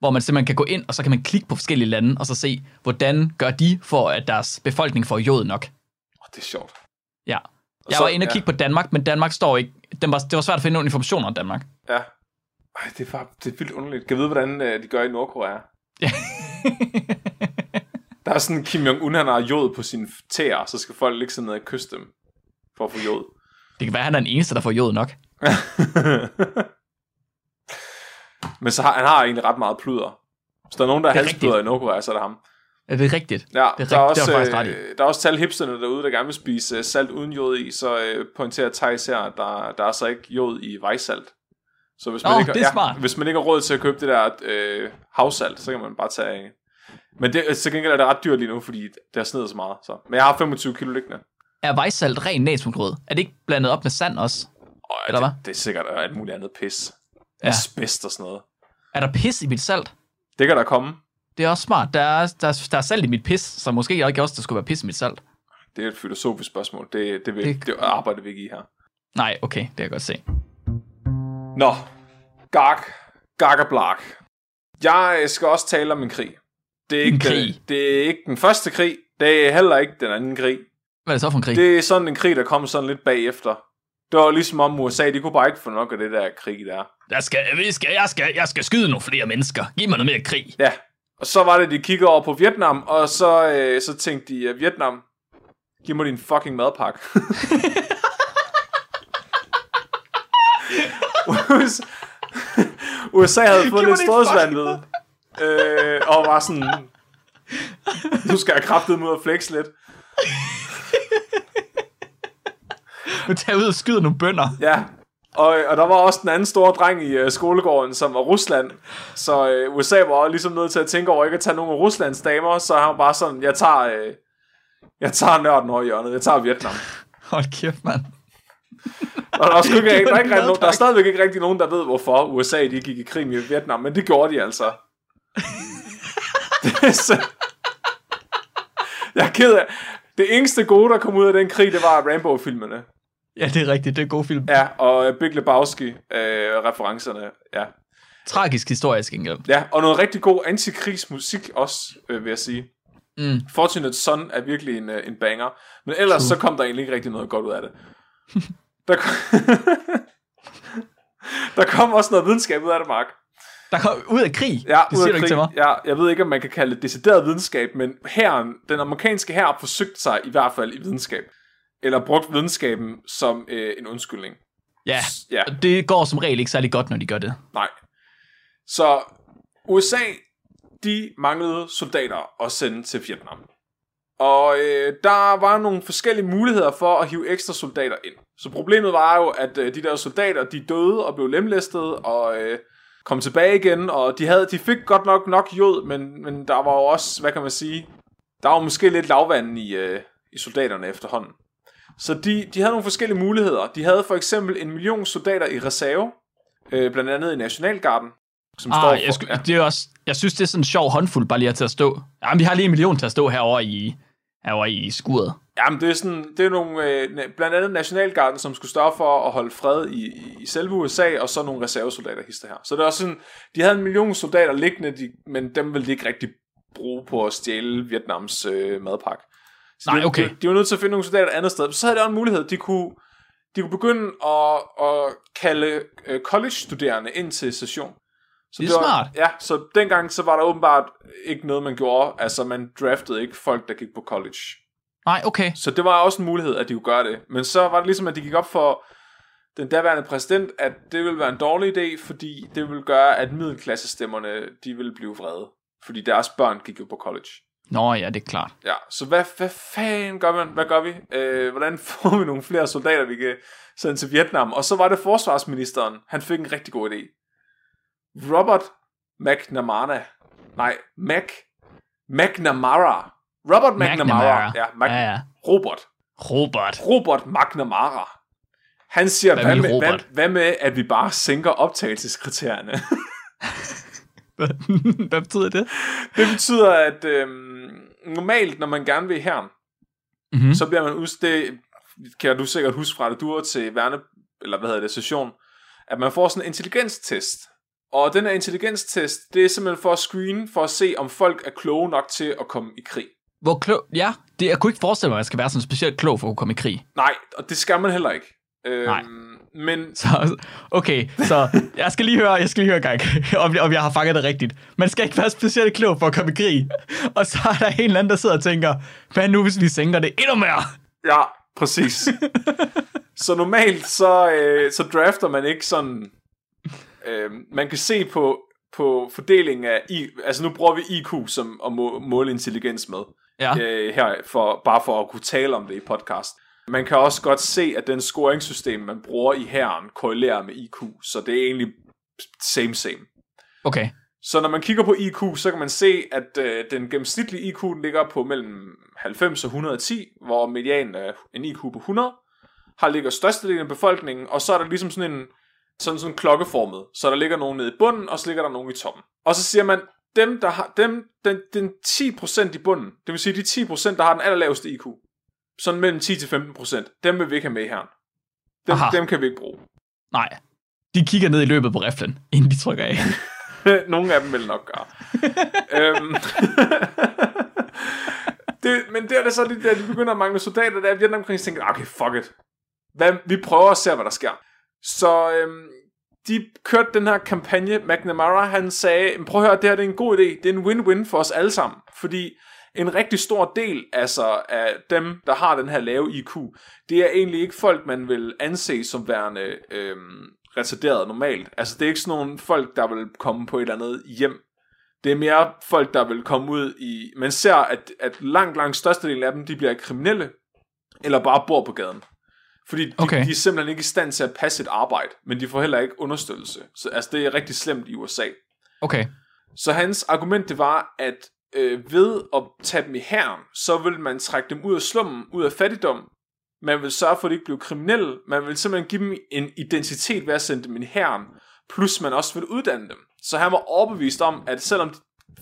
Hvor man simpelthen kan gå ind, og så kan man klikke på forskellige lande, og så se, hvordan gør de for, at deres befolkning får jod nok. Oh, det er sjovt. Ja. Jeg så- var inde og ja. kigge på Danmark, men Danmark står ikke... Den var, det var svært at finde nogle informationer om Danmark. Ja. Ej, det er, bare, det er vildt underligt. Kan jeg vide, hvordan øh, de gør i Nordkorea? Der er sådan, Kim Jong-un, han har jod på sine tæer, så skal folk ligge sådan ned og kysse dem for at få jod. Det kan være, han er den eneste, der får jod nok. Men så har, han har egentlig ret meget pluder. Hvis der er nogen, der er Det er halsbluder i Nordkorea, så er det ham. Er det rigtigt? Ja, Det er der, er det også, ret i. øh, der er også tal hipsterne derude, der gerne vil spise øh, salt uden jod i, så øh, pointerer Thijs her, der, der er så ikke jod i vejsalt. Så hvis man, Nå, ikke, det er smart. hvis man ikke har råd til at købe det der øh, havsalt, så kan man bare tage... Men det, til gengæld er det ret dyrt lige nu, fordi det har snedet så meget. Så. Men jeg har 25 kilo liggende. Er vejsalt ren natriumgrød? Er det ikke blandet op med sand også? Og Eller det, hvad? det er sikkert alt muligt andet pis. Ja. Asbest og sådan noget. Er der pis i mit salt? Det kan der komme. Det er også smart. Der er, der, er, der er salt i mit pis, så måske jeg ikke også, der skulle være pis i mit salt. Det er et filosofisk spørgsmål. Det, det, vil, Det- det... det arbejder vi ikke i her. Nej, okay, det kan jeg godt se. Nå, Gark, Gark og Blark. Jeg skal også tale om en krig. Det er ikke, En krig? Den, det er ikke den første krig. Det er heller ikke den anden krig. Hvad er det så for en krig? Det er sådan en krig, der kom sådan lidt bagefter. Det var ligesom om USA, de kunne bare ikke få nok af det der krig der. Jeg skal, jeg skal, jeg skal, jeg skal skyde nogle flere mennesker. Giv mig noget mere krig. Ja, og så var det, de kiggede over på Vietnam, og så, øh, så tænkte de, at Vietnam, giv mig din fucking madpakke. USA- havde fået lidt din strådsvandvid, øh, og var sådan, nu skal jeg kraftet mod at flex lidt. Nu tager jeg ud og skyder nogle bønder. Ja, og, og der var også den anden store dreng i øh, skolegården, som var Rusland. Så øh, USA var også ligesom nødt til at tænke over ikke at tage nogen af Ruslands damer, så han var bare sådan, jeg tager, øh, jeg tager nørden over i hjørnet, jeg tager Vietnam. Hold kæft, mand. Og der er, sgu ikke, der, er ikke nogen- der er stadigvæk ikke rigtig nogen, der ved, hvorfor USA de gik i krig med Vietnam, men det gjorde de altså. det så... Jeg er ked af... Det eneste gode, der kom ud af den krig, det var Rambo-filmene. Ja, det er rigtigt. Det er en god film. Ja, og øh, Big Lebowski-referencerne. ja. Tragisk historisk gengæld. ja, og noget rigtig god antikrigsmusik også, øh, vil jeg sige. Mm. Fortunate Son er virkelig en, øh, en banger. Men ellers så kom der egentlig ikke rigtig noget godt ud af det. Der kom, der kom også noget videnskab ud af det, Mark. Der kom ud af krig. Ja, det ud siger af du ikke til mig. Ja, jeg ved ikke, om man kan kalde det decideret videnskab, men herren, den amerikanske her forsøgte sig i hvert fald i videnskab. Eller brugt videnskaben som øh, en undskyldning. Ja, Ja, og det går som regel ikke særlig godt, når de gør det. nej. Så USA, de manglede soldater at sende til Vietnam. Og øh, der var nogle forskellige muligheder for at hive ekstra soldater ind. Så problemet var jo, at øh, de der soldater, de døde og blev lemlæstet og øh, kom tilbage igen. Og de, havde, de fik godt nok nok jod, men, men der var jo også, hvad kan man sige, der var måske lidt lavvand i, øh, i soldaterne efterhånden. Så de, de havde nogle forskellige muligheder. De havde for eksempel en million soldater i reserve, øh, blandt andet i Nationalgarden, som står Ah, for, jeg, skulle, det er også, jeg synes, det er sådan en sjov håndfuld bare lige at stå. Jamen, vi har lige en million til at stå herovre i, herovre i skuret. Jamen, det er, sådan, det er nogle, øh, blandt andet Nationalgarden, som skulle stå for at holde fred i, i, i selve USA, og så nogle reservesoldater hister her. Så det er også sådan, de havde en million soldater liggende, de, men dem ville de ikke rigtig bruge på at stjæle Vietnams øh, madpakke. Så Nej, okay. De, de var nødt til at finde nogle soldater et andet sted. Så havde de også en mulighed, de kunne, de kunne begynde at, at kalde øh, college-studerende ind til session. Så Det er var, smart. Ja, så dengang så var der åbenbart ikke noget, man gjorde. Altså, man draftede ikke folk, der gik på college. Nej, okay. Så det var også en mulighed, at de kunne gøre det. Men så var det ligesom, at de gik op for den daværende præsident, at det ville være en dårlig idé, fordi det ville gøre, at middelklassestemmerne, de ville blive vrede. Fordi deres børn gik jo på college. Nå ja, det er klart. Ja, så hvad, hvad fanden gør man? Hvad gør vi? Øh, hvordan får vi nogle flere soldater, vi kan sende til Vietnam? Og så var det forsvarsministeren. Han fik en rigtig god idé. Robert McNamara. Nej, Mac. McNamara. Robert McNamara. McNamara. Ja, Mac, Ja, ja. Robert. Robert. Robert McNamara. Han siger, Hvad hvad, med, hvad, hvad med, at vi bare sænker optagelseskriterierne? Hvad betyder det? det betyder, at øhm, normalt, når man gerne vil herren, Mm-hmm. så bliver man udst... Det kan du sikkert huske fra, det du var til værne... Eller hvad hedder det, session. At man får sådan en intelligenstest. Og den her intelligenstest, det er simpelthen for at screene, for at se, om folk er kloge nok til at komme i krig. Hvor klog... Ja, det, jeg kunne ikke forestille mig, at jeg skal være sådan specielt klog for at kunne komme i krig. Nej, og det skal man heller ikke. Øhm, Nej. Men Så, okay, så jeg skal lige høre, jeg skal lige høre gang, om, om jeg har fanget det rigtigt. Man skal ikke være specielt klog for at komme i krig. Og så er der en eller anden, der sidder og tænker, hvad nu hvis vi sænker det endnu mere? Ja, præcis. så normalt så, øh, så drafter man ikke sådan... Øh, man kan se på, på fordelingen af... I, altså nu bruger vi IQ som at må, måle intelligens med. Ja, Øh, her, for, bare for at kunne tale om det i podcast. Man kan også godt se, at den scoringssystem, man bruger i herren, korrelerer med IQ. Så det er egentlig same same. okay. Så når man kigger på IQ, så kan man se, at øh, den gennemsnitlige IQ ligger på mellem 90 og 110, hvor medianen er en IQ på 100, har ligger størstedelen af befolkningen, og så er der ligesom sådan en sådan sådan klokkeformet. Så der ligger nogen nede i bunden, og så ligger der nogen i toppen. Og så siger man, dem, der har, dem, den, den 10% i bunden, det vil sige de 10%, der har den allerlaveste IQ, sådan mellem 10-15%, dem vil vi ikke have med her. Dem, Aha. dem kan vi ikke bruge. Nej. De kigger ned i løbet på riflen, inden de trykker af. Nogle af dem vil nok gøre. øhm, det, men det er det så, det der, de begynder at mangle soldater, der er Vietnamkrigen, tænker okay, fuck it. Hvad, vi prøver at se, hvad der sker. Så øhm, de kørte den her kampagne. McNamara, han sagde, "Men prøv at høre, det her det er en god idé. Det er en win-win for os alle sammen. Fordi en rigtig stor del altså, af dem, der har den her lave IQ, det er egentlig ikke folk, man vil anse som værende øhm, retarderet normalt. Altså, det er ikke sådan nogle folk, der vil komme på et eller andet hjem. Det er mere folk, der vil komme ud i... Man ser, at, at langt, langt størstedelen af dem, de bliver kriminelle, eller bare bor på gaden. Fordi de, Okay. de er simpelthen ikke i stand til at passe et arbejde, men de får heller ikke understøttelse. Så altså, det er rigtig slemt i USA. Okay. Så hans argument det var, at øh, ved at tage dem i herren, så vil man trække dem ud af slummen, ud af fattigdom. Man vil sørge for, at de ikke bliver kriminelle. Man vil simpelthen give dem en identitet ved at sende dem i herren. Plus man også vil uddanne dem. Så han var overbevist om, at selvom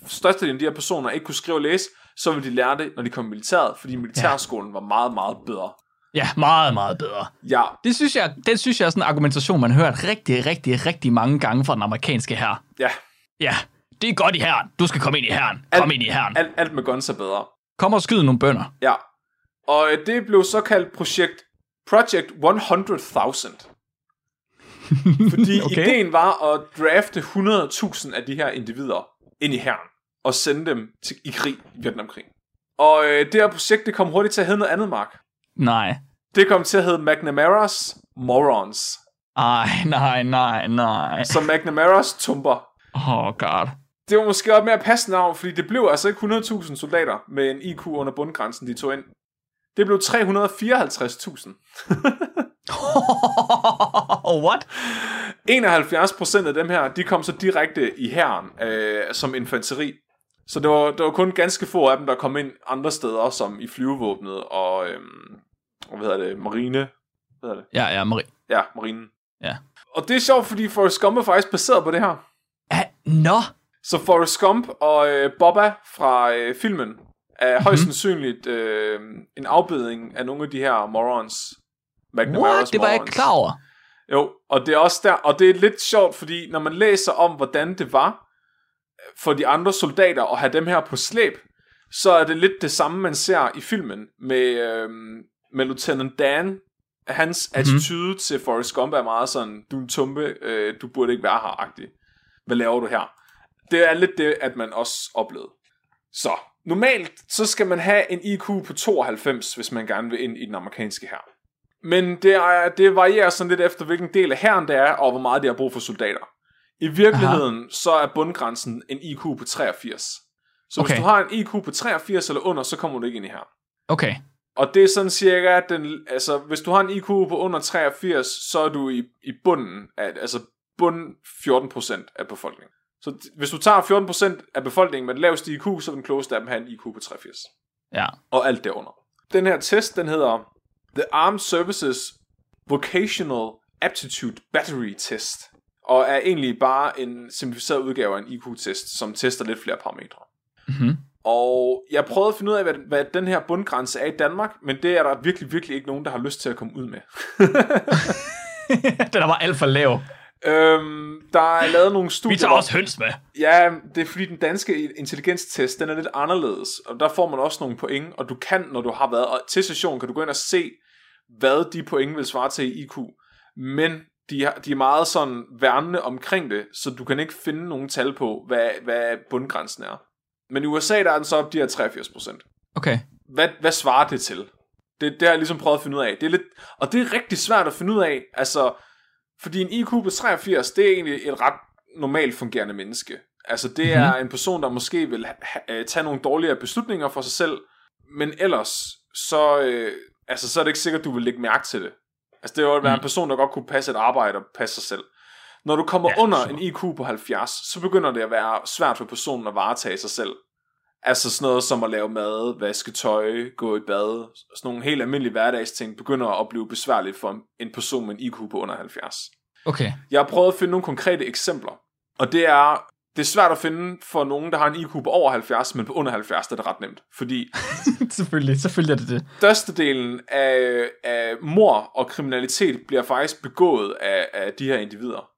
størstedelen af de her personer ikke kunne skrive og læse, så ville de lære det, når de kom i militæret, fordi militærskolen var meget, meget bedre. Ja, meget, meget bedre. Ja, Det synes jeg, det synes jeg er sådan en argumentation, man har hørt rigtig, rigtig, rigtig mange gange fra den amerikanske her. ja. Ja, det er godt i herren. Du skal komme ind i herren. Kom ind i herren. Alt, alt med guns er bedre. Kom og skyd nogle bønder. Ja. Og øh, det blev så kaldt projekt Project 100.000. Fordi. Okay. ideen var at drafte 100.000 af de her individer ind i herren og sende dem til, i krig i Vietnamkrigen. Og øh, det her projekt, det kom hurtigt til at hedde noget andet, Mark. Nej. Det kom til at hedde McNamara's Morons. Ej, nej, nej, nej. Så McNamara's tumper. Oh god. Det var måske også mere passende navn, fordi det blev altså ikke 100.000 soldater med en IQ under bundgrænsen, de tog ind. Det blev 354.000. What? 71% af dem her, de kom så direkte i hæren øh, som infanteri. Så det var, det var kun ganske få af dem, der kom ind andre steder, som i flyvevåbnet og, og hvad hedder det, marine. Hvad hedder det? Ja, ja, Marie. Ja, marinen. Ja. Og det er sjovt, fordi Forrest Gump er faktisk baseret på det her. Ah, Nå. Så Forrest Gump og øh, Bobba fra øh, filmen er højst sandsynligt øh, en afbedring af nogle af de her morons. McNamara's What? Det var jeg ikke klar over. Jo, og det er også der, og det er lidt sjovt, fordi når man læser om, hvordan det var for de andre soldater at have dem her på slæb, så er det lidt det samme, man ser i filmen med, øhm, med Lieutenant Dan. Hans Mhm. attitude til Forrest Gump er meget sådan, du er en tumpe, øh, du burde ikke være her, agtig. Hvad laver du her? Det er lidt det, at man også oplevede. Så, normalt, så skal man have en IQ på 92, hvis man gerne vil ind i den amerikanske her. Men det, er, det varierer sådan lidt efter, hvilken del af herren det er, og hvor meget de har brug for soldater. I virkeligheden, Aha. så er bundgrænsen en IQ på 83. Så. Okay. hvis du har en IQ på 83 eller under, så kommer du ikke ind i her. Okay. Og det er sådan cirka, at den, altså, hvis du har en IQ på under 83, så er du i, i bunden af, altså bund 14% af befolkningen. Så hvis du tager 14% af befolkningen med den laveste IQ, så vil den klogeste af dem have en IQ på 83 Ja. og alt derunder. Den her test, den hedder The Armed Services Vocational Aptitude Battery Test, og er egentlig bare en simplificeret udgave af en IQ-test, som tester lidt flere parametre. Mhm. Og jeg prøvede at finde ud af, hvad, hvad den her bundgrænse er i Danmark, men det er der virkelig, virkelig ikke nogen, der har lyst til at komme ud med. den er bare alt for lav. Øhm, der er lavet nogle studier... Vi tager også høns med. Ja, det er fordi den danske intelligenstest, den er lidt anderledes, og der får man også nogle point, og du kan, når du har været og til session, kan du gå ind og se, hvad de point vil svare til i IQ. Men de, har, de er meget sådan værnende omkring det, så du kan ikke finde nogen tal på, hvad, hvad bundgrænsen er. Men i USA, der er den så op de her 83%. Okay. Hvad, hvad svarer det til? Det, det har jeg ligesom prøvet at finde ud af. Det er lidt, og det er rigtig svært at finde ud af, altså, fordi en IQ på 83, det er egentlig et ret normalt fungerende menneske. Altså, det Mhm. er en person, der måske vil ha- ha- tage nogle dårligere beslutninger for sig selv, men ellers, så, øh, altså, så er det ikke sikkert, du vil lægge mærke til det. Altså, det vil være en person, der godt kunne passe et arbejde og passe sig selv. Når du kommer Ja, under sure. en IQ på 70, så begynder det at være svært for personen at varetage sig selv. Altså sådan noget som at lave mad, vaske tøj, gå i bad, sådan nogle helt almindelige hverdagsting, begynder at blive besværligt for en person med en IQ på under 70. Okay. Jeg har prøvet at finde nogle konkrete eksempler, og det er, det er svært at finde for nogen, der har en IQ på over 70, men på under 70 der er det ret nemt. Fordi selvfølgelig, selvfølgelig er det det. størstedelen af, af mor og kriminalitet bliver faktisk begået af, af de her individer.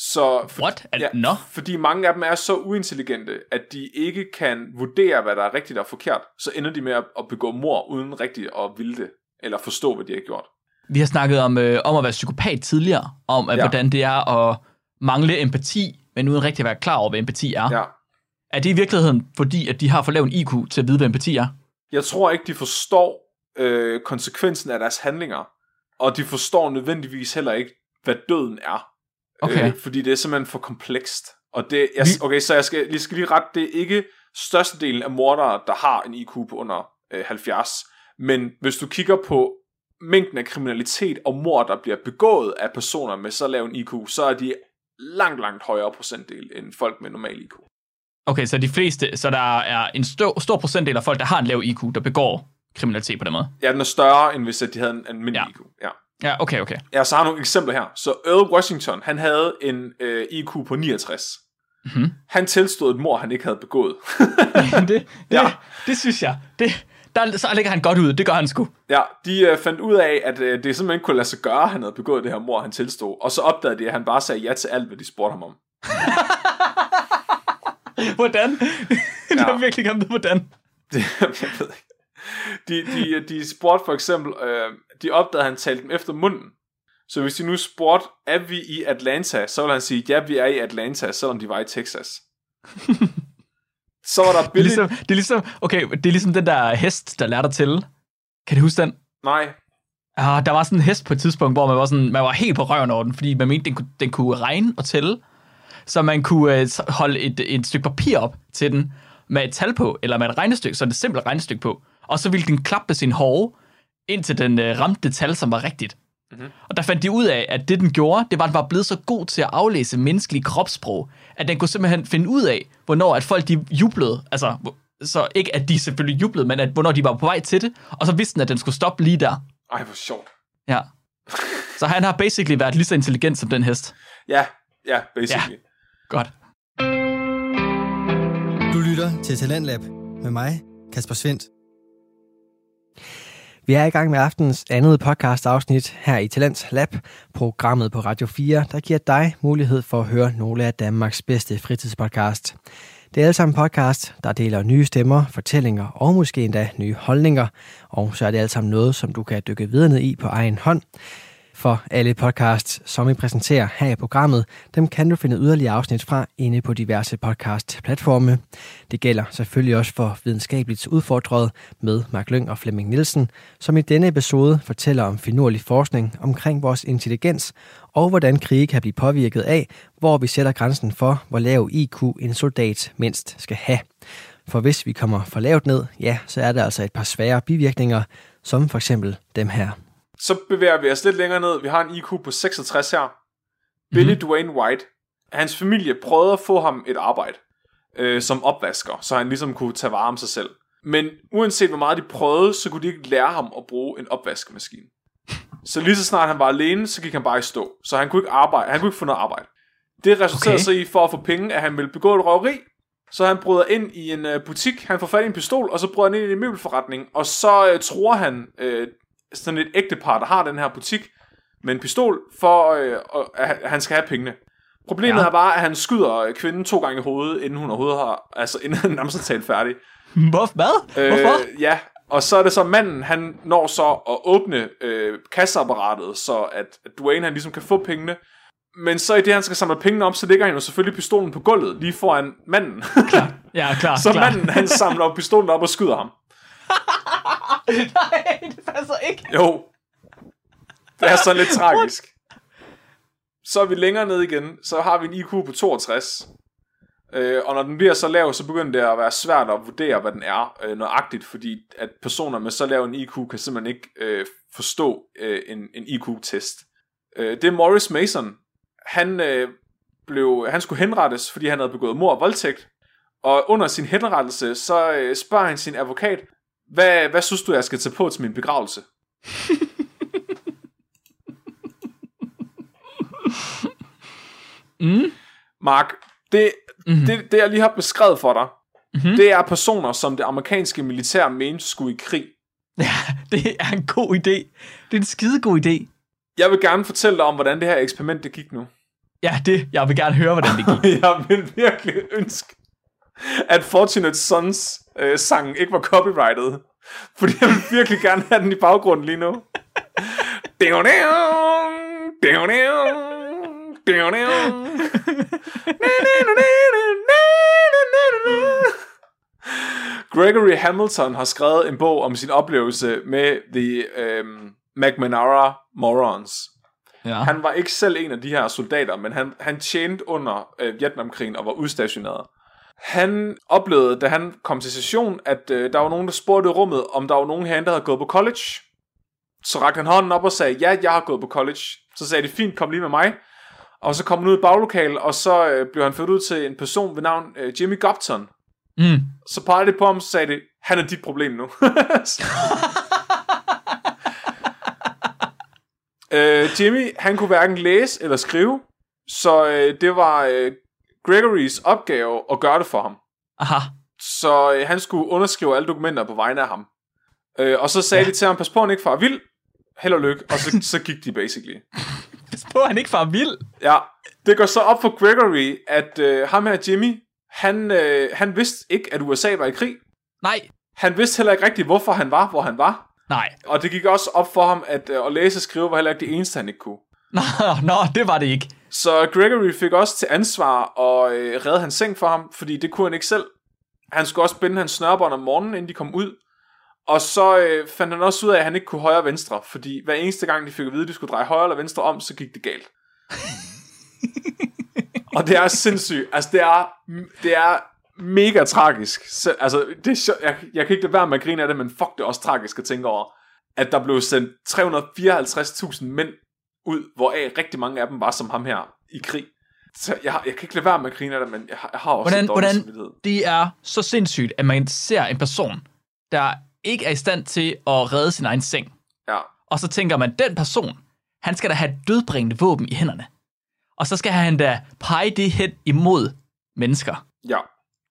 Så What? Er, Ja, Nå? fordi mange af dem er så uintelligente, at de ikke kan vurdere, hvad der er rigtigt og forkert. Så ender de med at, at begå mor uden rigtigt at ville det, eller forstå, hvad de har gjort. Vi har snakket om, øh, om at være psykopat tidligere, om at, Ja. hvordan det er at mangle empati, men uden rigtig at være klar over, hvad empati er. Ja. Er det i virkeligheden, fordi at de har for lav en IQ til at vide, hvad empati er? Jeg tror ikke, de forstår øh, konsekvensen af deres handlinger, og de forstår nødvendigvis heller ikke, hvad døden er. Okay. Øh, fordi det er simpelthen for komplekst. Og det, jeg, okay, så jeg skal, jeg skal lige ret, det er ikke størstedelen af mordere, der har en IQ på under øh, 70. Men hvis du kigger på mængden af kriminalitet og mord, der bliver begået af personer med så lav en IQ, så er de langt, langt højere procentdel end folk med normal IQ. Okay, så de fleste, så der er en stor, stor procentdel af folk, der har en lav IQ, der begår kriminalitet på den måde. Ja, den er større, end hvis de havde en almindelig Ja. IQ. Ja. Ja, okay, okay. Ja, så har jeg nogle eksempler her. Så Earl Washington, han havde en øh, IQ på 69. Mhm. Han tilstod et mor, han ikke havde begået. det, det, Ja. ja. det synes jeg. Det, der, så ligger han godt ud. Det gør han sgu. ja, de øh, fandt ud af, at øh, det simpelthen ikke kunne lade sig gøre, at han havde begået det her mor, han tilstod. Og så opdagede de, at han bare sagde ja til alt, hvad de spurgte ham om. Hvordan? jeg Ja. vil virkelig gerne vide, hvordan. Det, jeg ved ikke. De, de, de spurgte for eksempel, øh, de opdagede, at han talte dem efter munden. Så hvis de nu spurgte, er vi i Atlanta, så ville han sige, ja, vi er i Atlanta, selvom de var i Texas. så var der Det er, billigt... ligesom, det er ligesom, okay, det er ligesom den der hest, der lærte dig til. Kan du huske den? Nej, Ah, der var sådan en hest på et tidspunkt, hvor man var, sådan, man var helt på røven over den, fordi man mente, den kunne, den kunne regne og tælle. Så man kunne øh, holde et, et stykke papir op til den med et tal på, eller med et regnestykke, så et simpelt regnestykke på. Og så ville den klappe sin hove, indtil den øh, ramte det tal, som var rigtigt. Mm-hmm. Og der fandt de ud af, at det den gjorde, det var, at den var blevet så god til at aflæse menneskelig kropssprog, at den kunne simpelthen finde ud af, hvornår at folk de jublede. Altså, så ikke at de selvfølgelig jublede, men at hvornår de var på vej til det. Og så vidste den, at den skulle stoppe lige der. ej hvor sjovt. Ja. Så han har basically været lige så intelligent som den hest. Ja, ja, basically. Ja. Godt. Du lytter til Talentlab med mig, Kasper Svendt. Vi er i gang med aftens andet podcast afsnit her i Talent Lab, programmet på Radio 4, der giver dig mulighed for at høre nogle af Danmarks bedste fritidspodcast. Det er alle sammen podcast, der deler nye stemmer, fortællinger og måske endda nye holdninger, og så er det alt sammen noget, som du kan dykke videre ned i på egen hånd. For alle podcasts, som vi præsenterer her i programmet, dem kan du finde yderligere afsnit fra inde på diverse podcast-platforme. Det gælder selvfølgelig også for videnskabeligt udfordret med Mark Lyng og Flemming Nielsen, som i denne episode fortæller om finurlig forskning omkring vores intelligens og hvordan krige kan blive påvirket af, hvor vi sætter grænsen for, hvor lav IQ en soldat mindst skal have. For hvis vi kommer for lavt ned, ja, så er der altså et par svære bivirkninger, som for eksempel dem her. Så bevæger vi os lidt længere ned. Vi har en IQ på 66 her. Billy Mhm. Dwayne White. Hans familie prøvede at få ham et arbejde øh, som opvasker, så han ligesom kunne tage vare om sig selv. Men uanset hvor meget de prøvede, så kunne de ikke lære ham at bruge en opvaskemaskine. Så lige så snart han var alene, så gik han bare i stå. Så han kunne ikke arbejde. Han kunne ikke få noget arbejde. Det resulterede Okay. så i, for at få penge, at han ville begå et røveri. Så han bryder ind i en øh, butik, han får fat i en pistol, og så bryder han ind i en møbelforretning, og så øh, tror han øh, sådan et ægtepar, der har den her butik, med en pistol, for øh, at han skal have pengene. Problemet Ja. er bare, at han skyder øh, kvinden to gange i hovedet, inden hun overhovedet har, altså inden han nærmest er talt færdig. Hvor, hvad? Hvorfor? Øh, ja, og så er det så, manden, han når så at åbne øh, kasseapparatet, så at, Dwayne han ligesom kan få pengene. Men så i det, han skal samle pengene op, så ligger han jo selvfølgelig pistolen på gulvet, lige foran manden. Ja, klar, så klar. manden, han samler pistolen op og skyder ham. Nej, det passer ikke. Jo. Det er sådan lidt tragisk. Så er vi længere ned igen, så har vi en IQ på 62. Øh, og når den bliver så lav, så begynder det at være svært at vurdere, hvad den er øh, nøjagtigt, fordi at personer med så lav en IQ kan simpelthen ikke øh, forstå øh, en, en IQ-test. Øh, det er Morris Mason. Han, øh, blev, han skulle henrettes, fordi han havde begået mord og voldtægt. Og under sin henrettelse, så øh, spørger han sin advokat, hvad, hvad synes du, jeg skal tage på til min begravelse? Mm. Mark, det, Mhm. mm-hmm. det, det jeg lige har beskrevet for dig, Mhm. mm-hmm. det er personer, som det amerikanske militær mente skulle i krig. Ja, det er en god idé. Det er en skidegod idé. Jeg vil gerne fortælle dig om, hvordan det her eksperiment det gik nu. Ja, det. Jeg vil gerne høre, hvordan det gik. jeg vil virkelig ønske, at Fortunate Sons øh, sangen ikke var copyrighted. Fordi jeg vil virkelig gerne have den i baggrunden lige nu. Gregory Hamilton har skrevet en bog om sin oplevelse med The um, McManara Morons. Ja. Han var ikke selv en af de her soldater, men han, han tjente under øh, Vietnamkrigen og var udstationeret. Han oplevede, da han kom til session, at øh, der var nogen, der spurgte i rummet, om der var nogen herinde, der havde gået på college. Så rakte han hånden op og sagde, ja, jeg har gået på college. Så sagde de, fint, kom lige med mig. Og så kom han ud i baglokalet, og så øh, blev han ført ud til en person ved navn øh, Jimmy Gopton. Mm. Så pegede det på ham, så sagde det, han er dit problem nu. øh, Jimmy, han kunne hverken læse eller skrive, så øh, det var øh, Gregorys opgave at gøre det for ham. Aha. Så øh, han skulle underskrive alle dokumenter på vegne af ham. Øh, og så sagde ja. de til ham, pas på, han ikke far vild. Held og lykke. Og så, så gik de basically. Pas på, han ikke far vild. Ja, det går så op for Gregory, at øh, ham her Jimmy, han, øh, han vidste ikke, at USA var i krig. Nej. Han vidste heller ikke rigtigt, hvorfor han var, hvor han var. Nej. Og det gik også op for ham, at øh, at læse og skrive var heller ikke det eneste, han ikke kunne. Nå, nå, det var det ikke. Så Gregory fik også til ansvar at øh, redde hans seng for ham, fordi det kunne han ikke selv. Han skulle også binde hans snørbånd om morgenen, inden de kom ud. Og så øh, fandt han også ud af, at han ikke kunne højre og venstre, fordi hver eneste gang, de fik at vide, at de skulle dreje højre eller venstre om, så gik det galt. og det er sindssygt. Altså, det er, det er mega tragisk. Så, altså, det er, jeg, jeg kan ikke lade være med at grine af det, men fuck, det er også tragisk at tænke over, at der blev sendt 354.000 mænd ud, hvoraf rigtig mange af dem var som ham her i krig. Så jeg, jeg kan ikke lade være med at grine af det, men jeg, har- jeg har også Hvordan, en dårlig hvordan samvittighed. det er så sindssygt, at man ser en person, der ikke er i stand til at redde sin egen seng. Ja. Og så tænker man, den person, han skal da have dødbringende våben i hænderne. Og så skal han da pege det hen imod mennesker. ja.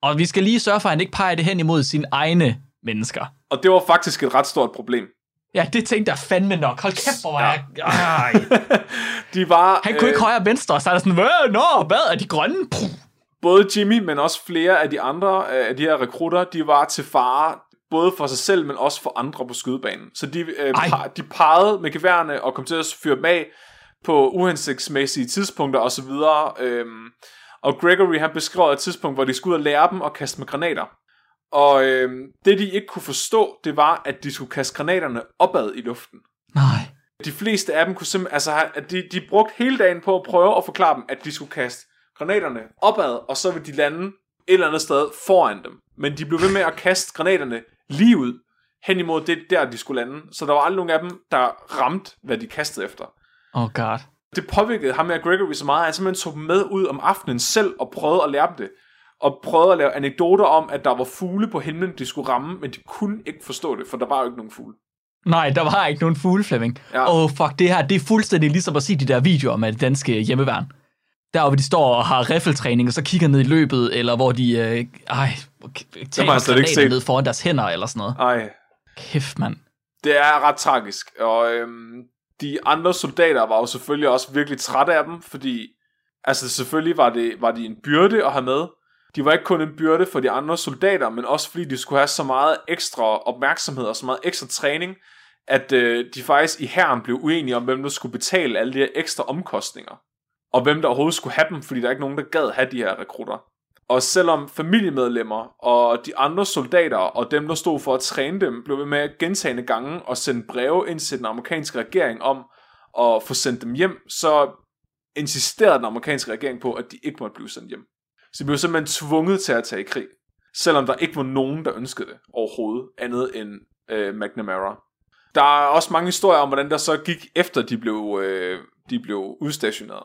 Og vi skal lige sørge for, at han ikke peger det hen imod sine egne mennesker. Og det var faktisk et ret stort problem. Ja, det tænkte jeg fandme nok. Hold kæft, hvor var jeg... Ej. De var, Han kunne ikke øh, højre og venstre, så er der sådan, hvad, nå, hvad er de grønne? Puh. både Jimmy, men også flere af de andre øh, af de her rekrutter, de var til fare både for sig selv, men også for andre på skydebanen. Så de, øh, par, de pegede med geværerne og kom til at fyre dem af på uhensigtsmæssige tidspunkter osv. Øhm, og Gregory han beskrev et tidspunkt, hvor de skulle ud og lære dem at kaste med granater. Og øhm, det de ikke kunne forstå, det var, at de skulle kaste granaterne opad i luften. Nej. De fleste af dem kunne simpelthen, altså at de, de brugte hele dagen på at prøve at forklare dem, at de skulle kaste granaterne opad, og så ville de lande et eller andet sted foran dem. Men de blev ved med at kaste granaterne lige ud, hen imod det der, de skulle lande. Så der var aldrig nogen af dem, der ramte, hvad de kastede efter. Oh god. Det påvirkede ham med Gregory så meget, at han simpelthen tog dem med ud om aftenen selv og prøvede at lære dem det. Og prøvede at lave anekdoter om, at der var fugle på himlen, de skulle ramme, men de kunne ikke forstå det, for der var jo ikke nogen fugle. Nej, der var ikke nogen fugle, Flemming. Åh, Ja. oh, fuck, det her, det er fuldstændig ligesom at se de der videoer med det danske hjemmeværn. Der, hvor de står og har riffeltræning, og så kigger ned i løbet, eller hvor de, øh, ej, tager granater ned foran deres hænder, eller sådan noget. Ej, Kæft, mand. Det er ret tragisk, og øhm, de andre soldater var jo selvfølgelig også virkelig trætte af dem, fordi altså selvfølgelig var, det, var de en byrde at have med. De var ikke kun en byrde for de andre soldater, men også fordi de skulle have så meget ekstra opmærksomhed og så meget ekstra træning, at øh, de faktisk i herren blev uenige om, hvem der skulle betale alle de her ekstra omkostninger. Og hvem der overhovedet skulle have dem, fordi der er ikke nogen, der gad have de her rekrutter. Og selvom familiemedlemmer og de andre soldater og dem, der stod for at træne dem, blev ved med gentagende gange og sende breve ind til den amerikanske regering om at få sendt dem hjem, så insisterede den amerikanske regering på, at de ikke måtte blive sendt hjem. Så de blev simpelthen tvunget til at tage i krig, selvom der ikke var nogen, der ønskede det overhovedet, andet end øh, McNamara. Der er også mange historier om, hvordan der så gik efter de blev, øh, de blev udstationeret.